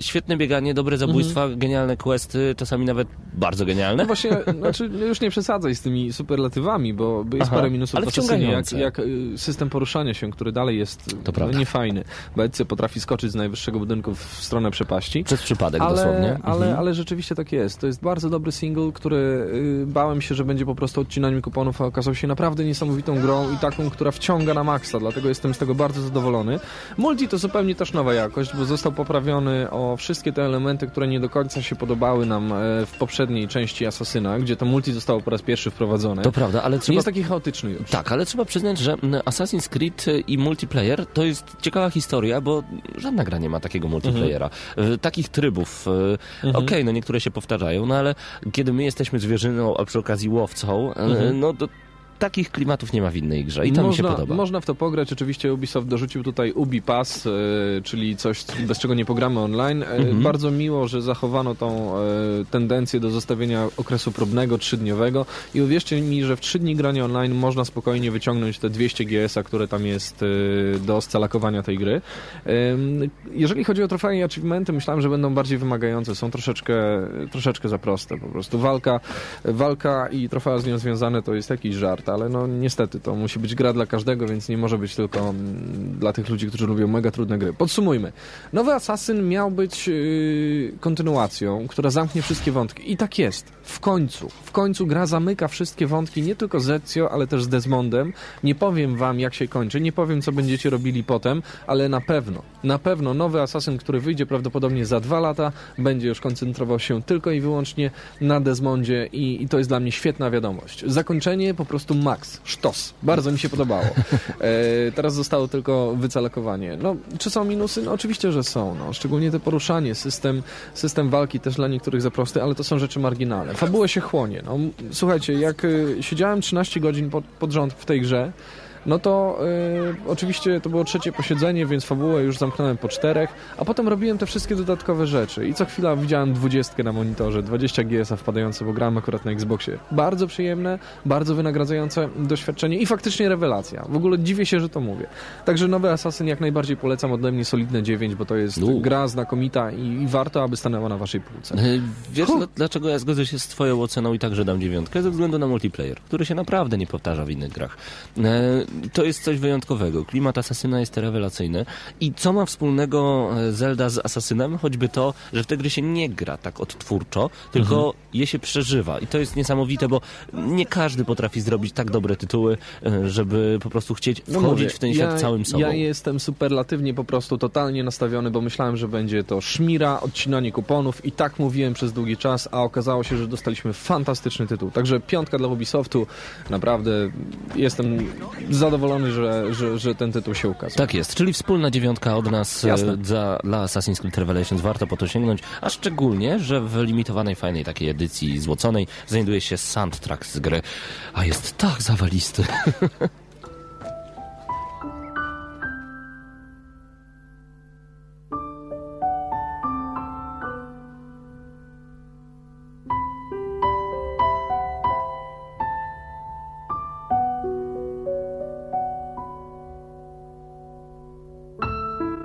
Speaker 5: świetne bieganie, dobre zabójstwa, genialne questy, czasami nawet bardzo genialne.
Speaker 4: No właśnie, znaczy już nie przesadzaj z tymi superlatywami, bo jest
Speaker 5: Aha,
Speaker 4: parę minusów
Speaker 5: ale
Speaker 4: w asasynie, jak, jak y, system poruszania się, który dalej jest
Speaker 5: To
Speaker 4: y,
Speaker 5: prawda.
Speaker 4: niefajny. Ezio potrafi skoczyć z najwyższego budynku w stronę przepaści.
Speaker 5: Przez przypadek
Speaker 4: Ale,
Speaker 5: dosłownie.
Speaker 4: ale,
Speaker 5: Mhm.
Speaker 4: ale rzeczywiście tak jest. To jest bardzo dobry single, który y, bałem się, że będzie po prostu odcinaniem kuponów, a okazał się naprawdę niesamowitą grą i taką, która wciąga na maksa, dlatego jestem z tego bardzo zadowolony. Multi to zupełnie też nowa jakość, bo został poprawiony o wszystkie te elementy, które nie do końca się podobały nam e, w poprzedniej części Asasyna, gdzie to multi zostało po raz pierwszy wprowadzone.
Speaker 5: To prawda, ale
Speaker 4: Nie
Speaker 5: trzeba
Speaker 4: jest taki chaotyczny już.
Speaker 5: Tak, ale trzeba przyznać, że Assassin's Creed y, i multiplayer to jest ciekawa historia, bo żadna gra nie ma takiego multiplayera. Y, Takich trybów. y, Okej, no niektóre się powtarzają, no ale kiedy my jesteśmy zwierzyną, a przy okazji łowcą, y, no to takich klimatów nie ma w innej grze i to mi się
Speaker 4: można,
Speaker 5: podoba.
Speaker 4: Można w to pograć. Oczywiście Ubisoft dorzucił tutaj Ubi Pass, e, czyli coś, bez czego nie pogramy online. E,
Speaker 5: Mhm.
Speaker 4: Bardzo miło, że zachowano tą e, tendencję do zostawienia okresu próbnego, trzydniowego i uwierzcie mi, że w trzy dni grania online można spokojnie wyciągnąć te 200 GS-a, które tam jest do scalakowania tej gry. Jeżeli chodzi o trofea i achievementy, myślałem, że będą bardziej wymagające. Są troszeczkę, troszeczkę za proste po prostu. Walka, walka i trofea z nią związane to jest jakiś żart, ale no niestety to musi być gra dla każdego, więc nie może być tylko mm, dla tych ludzi, którzy lubią mega trudne gry. Podsumujmy. Nowy Assassin miał być yy, kontynuacją, która zamknie wszystkie wątki. I tak jest. W końcu. W końcu gra zamyka wszystkie wątki, nie tylko z Ezio, ale też z Desmondem. Nie powiem wam, jak się kończy, nie powiem, co będziecie robili potem, ale na pewno, na pewno nowy Assassin, który wyjdzie prawdopodobnie za dwa lata, będzie już koncentrował się tylko i wyłącznie na Desmondzie i, i to jest dla mnie świetna wiadomość. Zakończenie po prostu max, sztos. Bardzo mi się podobało. E, teraz zostało tylko wycalakowanie. No, czy są minusy? No oczywiście, że są. No, szczególnie te poruszanie, system, system walki też dla niektórych za prosty, ale to są rzeczy marginalne. Fabułę się chłonie. No, słuchajcie, jak y, siedziałem 13 godzin pod, pod rząd w tej grze, no to y, oczywiście to było trzecie posiedzenie, więc fabułę już zamknąłem po czterech, a potem robiłem te wszystkie dodatkowe rzeczy i co chwila widziałem dwudziestkę na monitorze, 20 GS-a wpadające, bo grałem akurat na Xboxie. Bardzo przyjemne, bardzo wynagradzające doświadczenie i faktycznie rewelacja. W ogóle dziwię się, że to mówię. Także nowy Assassin jak najbardziej polecam ode mnie solidne 9, bo to jest
Speaker 5: U.
Speaker 4: gra znakomita i, i warto, aby stanęła na waszej półce.
Speaker 5: Y, Wiesz, dla- dlaczego ja zgodzę się z twoją oceną i także dam dziewiątkę? Ze względu na multiplayer, który się naprawdę nie powtarza w innych grach. To jest coś wyjątkowego. Klimat Asasyna jest rewelacyjny. I co ma wspólnego e, Zelda z Asasynem? Choćby to, że w te gry się nie gra tak odtwórczo, tylko
Speaker 4: Mhm.
Speaker 5: je się przeżywa. I to jest niesamowite, bo nie każdy potrafi zrobić tak dobre tytuły, e, żeby po prostu chcieć wchodzić
Speaker 4: No mówię,
Speaker 5: w ten świat
Speaker 4: ja,
Speaker 5: całym sobą.
Speaker 4: Ja jestem superlatywnie po prostu totalnie nastawiony, bo myślałem, że będzie to szmira, odcinanie kuponów i tak mówiłem przez długi czas, a okazało się, że dostaliśmy fantastyczny tytuł. Także piątka dla Ubisoftu. Naprawdę jestem zadowolony, że, że, że ten tytuł się ukazał.
Speaker 5: Tak jest, czyli wspólna dziewiątka od nas e,
Speaker 4: Jasne.
Speaker 5: za, dla Assassin's Creed Revelations warto po to sięgnąć, a szczególnie, że w limitowanej, fajnej takiej edycji złoconej znajduje się soundtrack z gry, a jest tak zawalisty.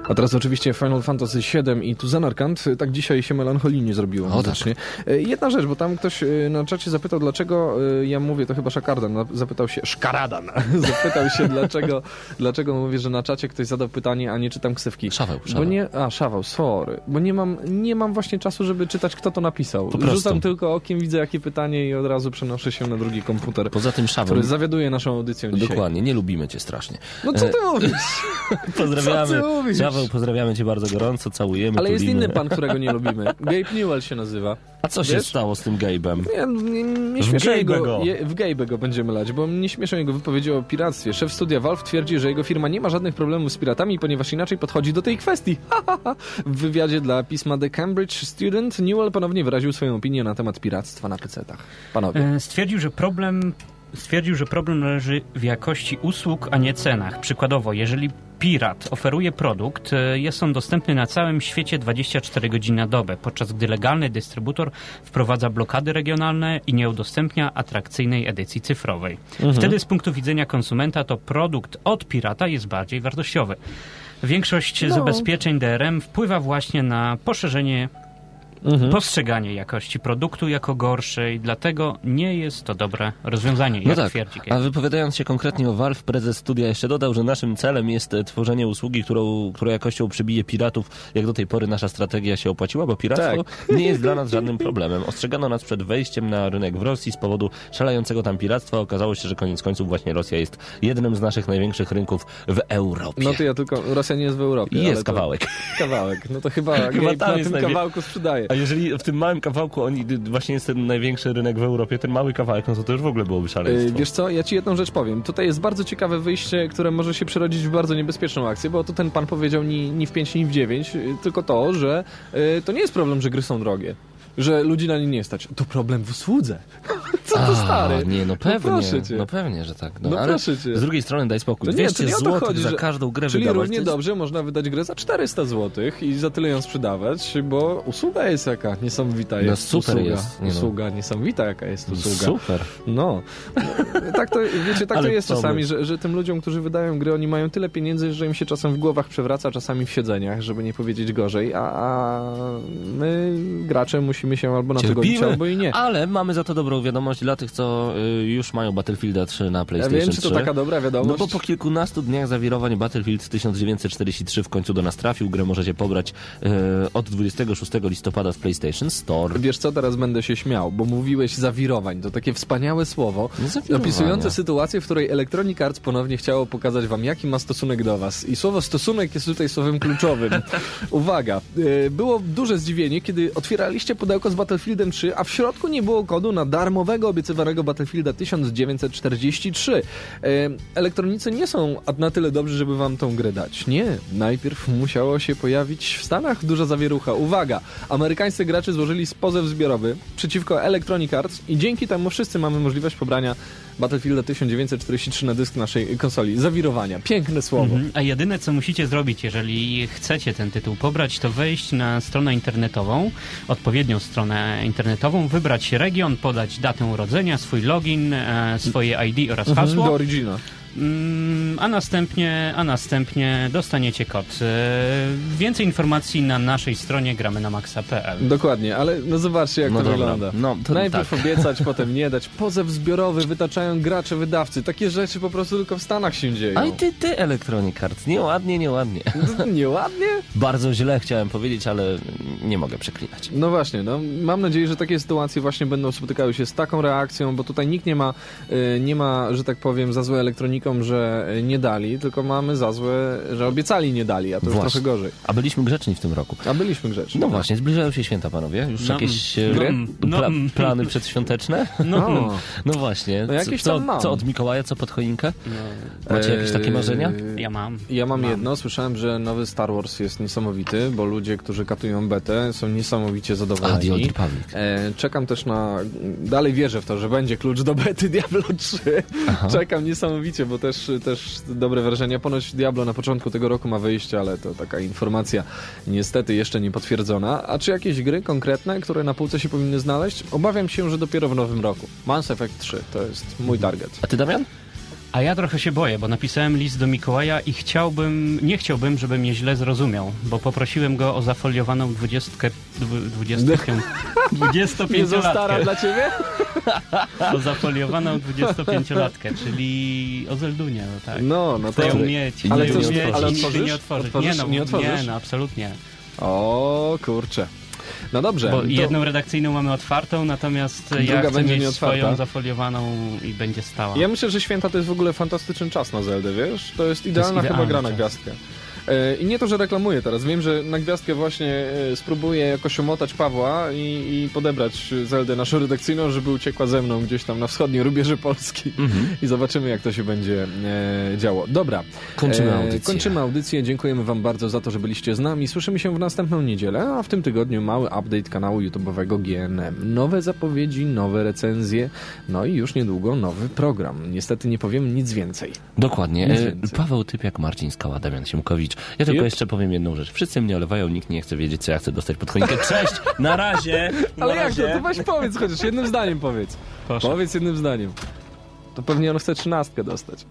Speaker 4: A teraz oczywiście Final Fantasy VII i tu Zanarkand, tak dzisiaj się melancholijnie zrobiło
Speaker 5: O,
Speaker 4: muzycznie. E, Jedna rzecz, bo tam ktoś e, na czacie zapytał, dlaczego, e, ja mówię, to chyba Szakardan, zapytał się, Szkaradan, zapytał się, dlaczego, dlaczego mówię, że na czacie ktoś zadał pytanie, a nie czytam ksywki.
Speaker 5: Szaweł,
Speaker 4: Bo
Speaker 5: Szaweł.
Speaker 4: nie, a, Szaweł, sorry, bo nie mam, nie mam właśnie czasu, żeby czytać, kto to napisał.
Speaker 5: Po prostu.
Speaker 4: Rzucam tylko okiem, widzę jakie pytanie i od razu przenoszę się na drugi komputer,
Speaker 5: Poza tym Szaweł,
Speaker 4: który zawiaduje naszą audycją dzisiaj.
Speaker 5: dokładnie, nie lubimy cię strasznie.
Speaker 4: No co ty mówisz?
Speaker 5: Pozdrawiamy.
Speaker 4: Co ty mówisz?
Speaker 5: Szaweł, pozdrawiamy cię bardzo gorąco, całujemy,
Speaker 4: Ale jest
Speaker 5: tulimy.
Speaker 4: inny pan, którego nie lubimy. Gabe Newell się nazywa.
Speaker 5: A co się
Speaker 4: Wiesz?
Speaker 5: stało z tym Gabe'em?
Speaker 4: Nie, nie, nie jego, je, w Gabe'ego go będziemy lać, bo nie śmieszą jego wypowiedzi o piractwie. Szef studia Valve twierdzi, że jego firma nie ma żadnych problemów z piratami, ponieważ inaczej podchodzi do tej kwestii. W wywiadzie dla pisma The Cambridge Student Newell ponownie wyraził swoją opinię na temat piractwa na PC-tach. Panowie.
Speaker 6: E, Stwierdził, że problem stwierdził, że problem leży w jakości usług, a nie cenach. Przykładowo, jeżeli pirat oferuje produkt, e, jest on dostępny na całym świecie 24 godziny na dobę, podczas gdy legalny dystrybutor wprowadza blokady regionalne i nie udostępnia atrakcyjnej edycji cyfrowej. Wtedy z punktu widzenia konsumenta to produkt od pirata jest bardziej wartościowy. Większość
Speaker 4: No.
Speaker 6: zabezpieczeń DRM wpływa właśnie na poszerzenie
Speaker 4: Mhm.
Speaker 6: postrzeganie jakości produktu jako gorszej, dlatego nie jest to dobre rozwiązanie,
Speaker 5: No
Speaker 6: jak
Speaker 5: tak,
Speaker 6: twierdzi
Speaker 5: a wypowiadając się konkretnie o Valve, prezes studia jeszcze dodał, że naszym celem jest tworzenie usługi, którą, która jakością przybije piratów. Jak do tej pory nasza strategia się opłaciła, bo piractwo nie jest dla nas żadnym problemem. Ostrzegano nas przed wejściem na rynek w Rosji z powodu szalejącego tam piractwa. Okazało się, że koniec końców właśnie Rosja jest jednym z naszych największych rynków w Europie.
Speaker 4: No to ja tylko, Rosja nie jest w Europie.
Speaker 5: Jest
Speaker 4: to-
Speaker 5: kawałek.
Speaker 4: Kawałek. No to chyba,
Speaker 5: Chyba tam
Speaker 4: na tym
Speaker 5: najwie-
Speaker 4: kawałku sprzedaje.
Speaker 5: Jeżeli w tym małym kawałku oni właśnie jest ten największy rynek w Europie, ten mały kawałek, no to to już w ogóle byłoby
Speaker 4: Yy,
Speaker 5: szaleństwo.
Speaker 4: Wiesz co, ja ci jedną rzecz powiem. Tutaj jest bardzo ciekawe wyjście, które może się przerodzić w bardzo niebezpieczną akcję, bo tu ten pan powiedział ni, ni w 5, ni w 9, yy, tylko to, że yy, to nie jest problem, że gry są drogie. Że ludzi na nie nie stać. To problem w usłudze. Co to
Speaker 5: A,
Speaker 4: stary?
Speaker 5: Nie, no pewnie.
Speaker 4: proszę cię.
Speaker 5: No pewnie, że tak. No,
Speaker 4: No proszę cię.
Speaker 5: z drugiej strony daj spokój.
Speaker 4: To nie, to
Speaker 5: 200
Speaker 4: nie o to
Speaker 5: zł
Speaker 4: chodzi,
Speaker 5: za każdą grę
Speaker 4: Czyli
Speaker 5: wydawać.
Speaker 4: równie
Speaker 5: to jest-
Speaker 4: dobrze można wydać grę za 400 zł i za tyle ją sprzedawać, bo usługa jest jaka niesamowita
Speaker 5: No
Speaker 4: jest.
Speaker 5: super
Speaker 4: usługa.
Speaker 5: jest, nie no.
Speaker 4: Usługa niesamowita jaka jest usługa.
Speaker 5: Super.
Speaker 4: No. tak to, wiecie, tak to jest czasami, że, że tym ludziom, którzy wydają gry, oni mają tyle pieniędzy, że im się czasem w głowach przewraca, czasami w siedzeniach, żeby nie powiedzieć gorzej, a, a my, gracze, musimy się albo na
Speaker 5: Cierpimy,
Speaker 4: albo i nie.
Speaker 5: ale mamy za to dobrą wiadomość dla tych, co y, już mają Battlefielda 3 na
Speaker 4: Ja
Speaker 5: PlayStation
Speaker 4: wiem, czy to
Speaker 5: 3.
Speaker 4: taka dobra wiadomość.
Speaker 5: No bo po kilkunastu dniach zawirowań Battlefield 1943 w końcu do nas trafił. Grę możecie pobrać y, od 26 listopada w PlayStation Store.
Speaker 4: Wiesz co, teraz będę się śmiał, bo mówiłeś zawirowań. To takie wspaniałe słowo, opisujące sytuację, w której Electronic Arts ponownie chciało pokazać wam, jaki ma stosunek do was. I słowo stosunek jest tutaj słowem kluczowym. Uwaga, e, było duże zdziwienie, kiedy otwieraliście pudełko z Battlefieldem 3, a w środku nie było kodu na darmowego obiecywanego Battlefielda 1943. E, Elektronicy nie są na tyle dobrzy, żeby wam tą grę dać. Nie, najpierw musiało się pojawić w Stanach duża zawierucha. Uwaga, amerykańscy gracze złożyli pozew zbiorowy przeciwko Electronic Arts i dzięki temu wszyscy mamy możliwość pobrania Battlefielda 1943 na dysk naszej konsoli. Zawirowania. Piękne słowo.
Speaker 6: Mhm. A jedyne, co musicie zrobić, jeżeli chcecie ten tytuł pobrać, to wejść na stronę internetową, odpowiednią stronę internetową, wybrać region, podać datę urodzenia, swój login, e, swoje ID oraz
Speaker 4: Mhm,
Speaker 6: hasło.
Speaker 4: Do Origina.
Speaker 6: Mm, a następnie, a następnie dostaniecie kod. E, Więcej informacji na naszej stronie gramy na maxa.pl.
Speaker 4: Dokładnie, ale no zobaczcie jak
Speaker 5: No
Speaker 4: to
Speaker 5: dobra.
Speaker 4: wygląda.
Speaker 5: No, to
Speaker 4: Najpierw
Speaker 5: tak.
Speaker 4: obiecać, potem nie dać. Pozew zbiorowy wytaczają gracze, wydawcy. Takie rzeczy po prostu tylko w Stanach się dzieją.
Speaker 5: A i ty, ty Electronic Arts. Nieładnie, nieładnie.
Speaker 4: Nieładnie?
Speaker 5: Bardzo źle chciałem powiedzieć, ale nie mogę przeklinać.
Speaker 4: No właśnie, no mam nadzieję, że takie sytuacje właśnie będą spotykały się z taką reakcją, bo tutaj nikt nie ma, y, nie ma, że tak powiem, za złe elektronikom, że nie dali, tylko mamy za złe, że obiecali nie dali, a to już
Speaker 5: Właśnie.
Speaker 4: trochę gorzej.
Speaker 5: A byliśmy grzeczni w tym roku.
Speaker 4: A byliśmy grzeczni.
Speaker 5: No właśnie, zbliżają się święta, panowie. Już
Speaker 6: No,
Speaker 5: jakieś
Speaker 6: no,
Speaker 5: e,
Speaker 6: no,
Speaker 5: pla
Speaker 6: no.
Speaker 5: plany przedświąteczne?
Speaker 6: No.
Speaker 5: No właśnie.
Speaker 4: No jakieś
Speaker 5: co,
Speaker 4: tam mam.
Speaker 5: co od Mikołaja, co pod choinkę? Macie jakieś takie
Speaker 4: Eee,
Speaker 5: marzenia?
Speaker 6: ja mam.
Speaker 4: Ja mam jedno, słyszałem, że nowy Star Wars jest niesamowity, bo ludzie, którzy katują betę, są niesamowicie
Speaker 5: A, The
Speaker 4: zadowoleni.
Speaker 5: Republic.
Speaker 4: E, czekam też na. Dalej wierzę w to, że będzie klucz do bety Diablo 3. Czekam niesamowicie, bo też, też dobre wrażenia. Ponoć Diablo na początku tego roku ma wyjście, ale to taka informacja niestety jeszcze nie potwierdzona. A czy jakieś gry konkretne, które na półce się powinny znaleźć? Obawiam się, że dopiero w nowym roku. Mass Effect 3 to jest mój target.
Speaker 5: A ty, Damian?
Speaker 6: A ja trochę się boję, bo napisałem list do Mikołaja i chciałbym, nie chciałbym, żeby mnie źle zrozumiał, bo poprosiłem go o zafoliowaną dwudziestkę, dwu- dwudziestkę,
Speaker 4: Nie za stara
Speaker 6: 25-latkę.
Speaker 4: dla ciebie?
Speaker 6: O zafoliowaną 25-latkę, czyli o Zeldunie, no tak.
Speaker 4: No, no to...
Speaker 6: Chcę ją mieć,
Speaker 4: Ale
Speaker 6: ją
Speaker 4: chcesz-
Speaker 6: mieć
Speaker 4: ale otworzysz?
Speaker 6: nie otworzyć.
Speaker 4: Otworzysz?
Speaker 6: Nie, no,
Speaker 4: Nie otworzysz?
Speaker 6: nie, no absolutnie.
Speaker 4: O, kurczę. No dobrze.
Speaker 6: Bo
Speaker 4: to-
Speaker 6: jedną redakcyjną mamy otwartą, natomiast
Speaker 4: Druga
Speaker 6: ja chcę
Speaker 4: będzie
Speaker 6: mieć swoją zafoliowaną i będzie stała.
Speaker 4: Ja myślę, że święta to jest w ogóle fantastyczny czas na Zeldę, wiesz? To jest idealna chyba
Speaker 6: idealny
Speaker 4: gra na gwiazdkę. E, I nie to, że reklamuję teraz. Wiem, że na gwiazdkę właśnie e, spróbuję jakoś omotać Pawła i, i podebrać Zeldę naszą redakcyjną, żeby uciekła ze mną gdzieś tam na wschodnie rubieże Polski. I zobaczymy, jak to się będzie e, działo. Dobra.
Speaker 5: Kończymy audycję.
Speaker 4: Kończymy audycję. Dziękujemy Wam bardzo za to, że byliście z nami. Słyszymy się w następną niedzielę, a w tym tygodniu mały update kanału YouTube'owego GNM. Nowe zapowiedzi, nowe recenzje, no i już niedługo nowy program. Niestety nie powiem nic więcej.
Speaker 5: Dokładnie.
Speaker 4: Nic więcej.
Speaker 5: Paweł Typiak, Marcin Skała, Damian Siemkowicz. Ja tylko
Speaker 4: Yep.
Speaker 5: jeszcze powiem jedną rzecz. Wszyscy mnie olewają, nikt nie chce wiedzieć, co ja chcę dostać pod choinkę. Cześć! Na razie! Na
Speaker 4: Ale jak
Speaker 5: razie.
Speaker 4: to? To weź powiedz chociaż jednym zdaniem powiedz.
Speaker 6: Proszę.
Speaker 4: Powiedz jednym zdaniem. To pewnie on chce trzynastkę dostać.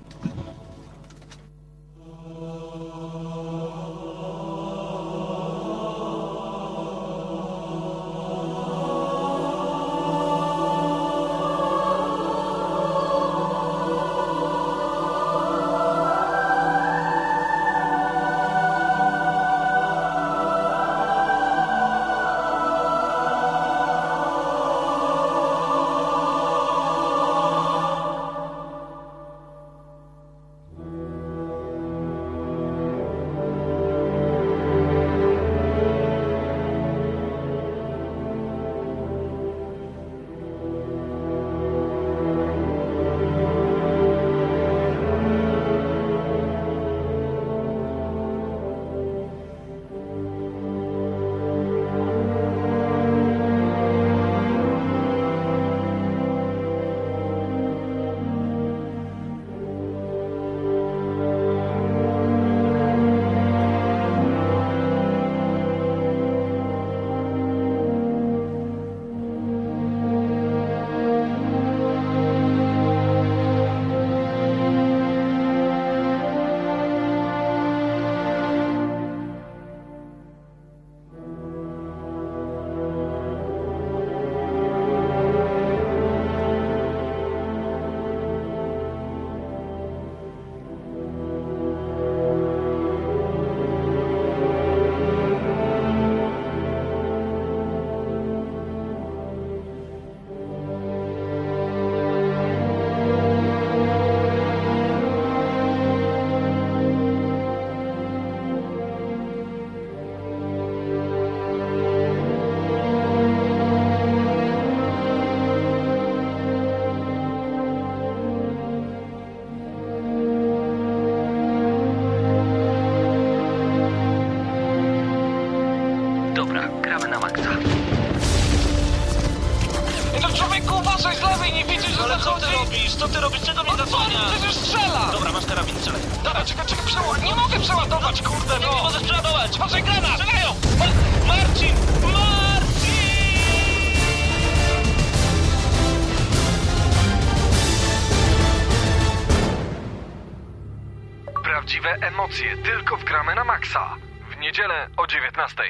Speaker 1: Co ty robisz? Czego mnie
Speaker 2: No co,
Speaker 1: zasłaniasz?
Speaker 2: przecież strzela!
Speaker 1: Dobra, masz karabin, strzelaj.
Speaker 2: Dobra, czekaj, czekaj, przeład... Nie mogę przeładować, kurde,
Speaker 1: Nie, nie
Speaker 2: no!
Speaker 1: możesz przeładować.
Speaker 2: Uważaj, granat!
Speaker 1: Strzelają! Ma Marcin! Marcin!
Speaker 3: Prawdziwe emocje tylko w gramy na maksa. W niedzielę o 19.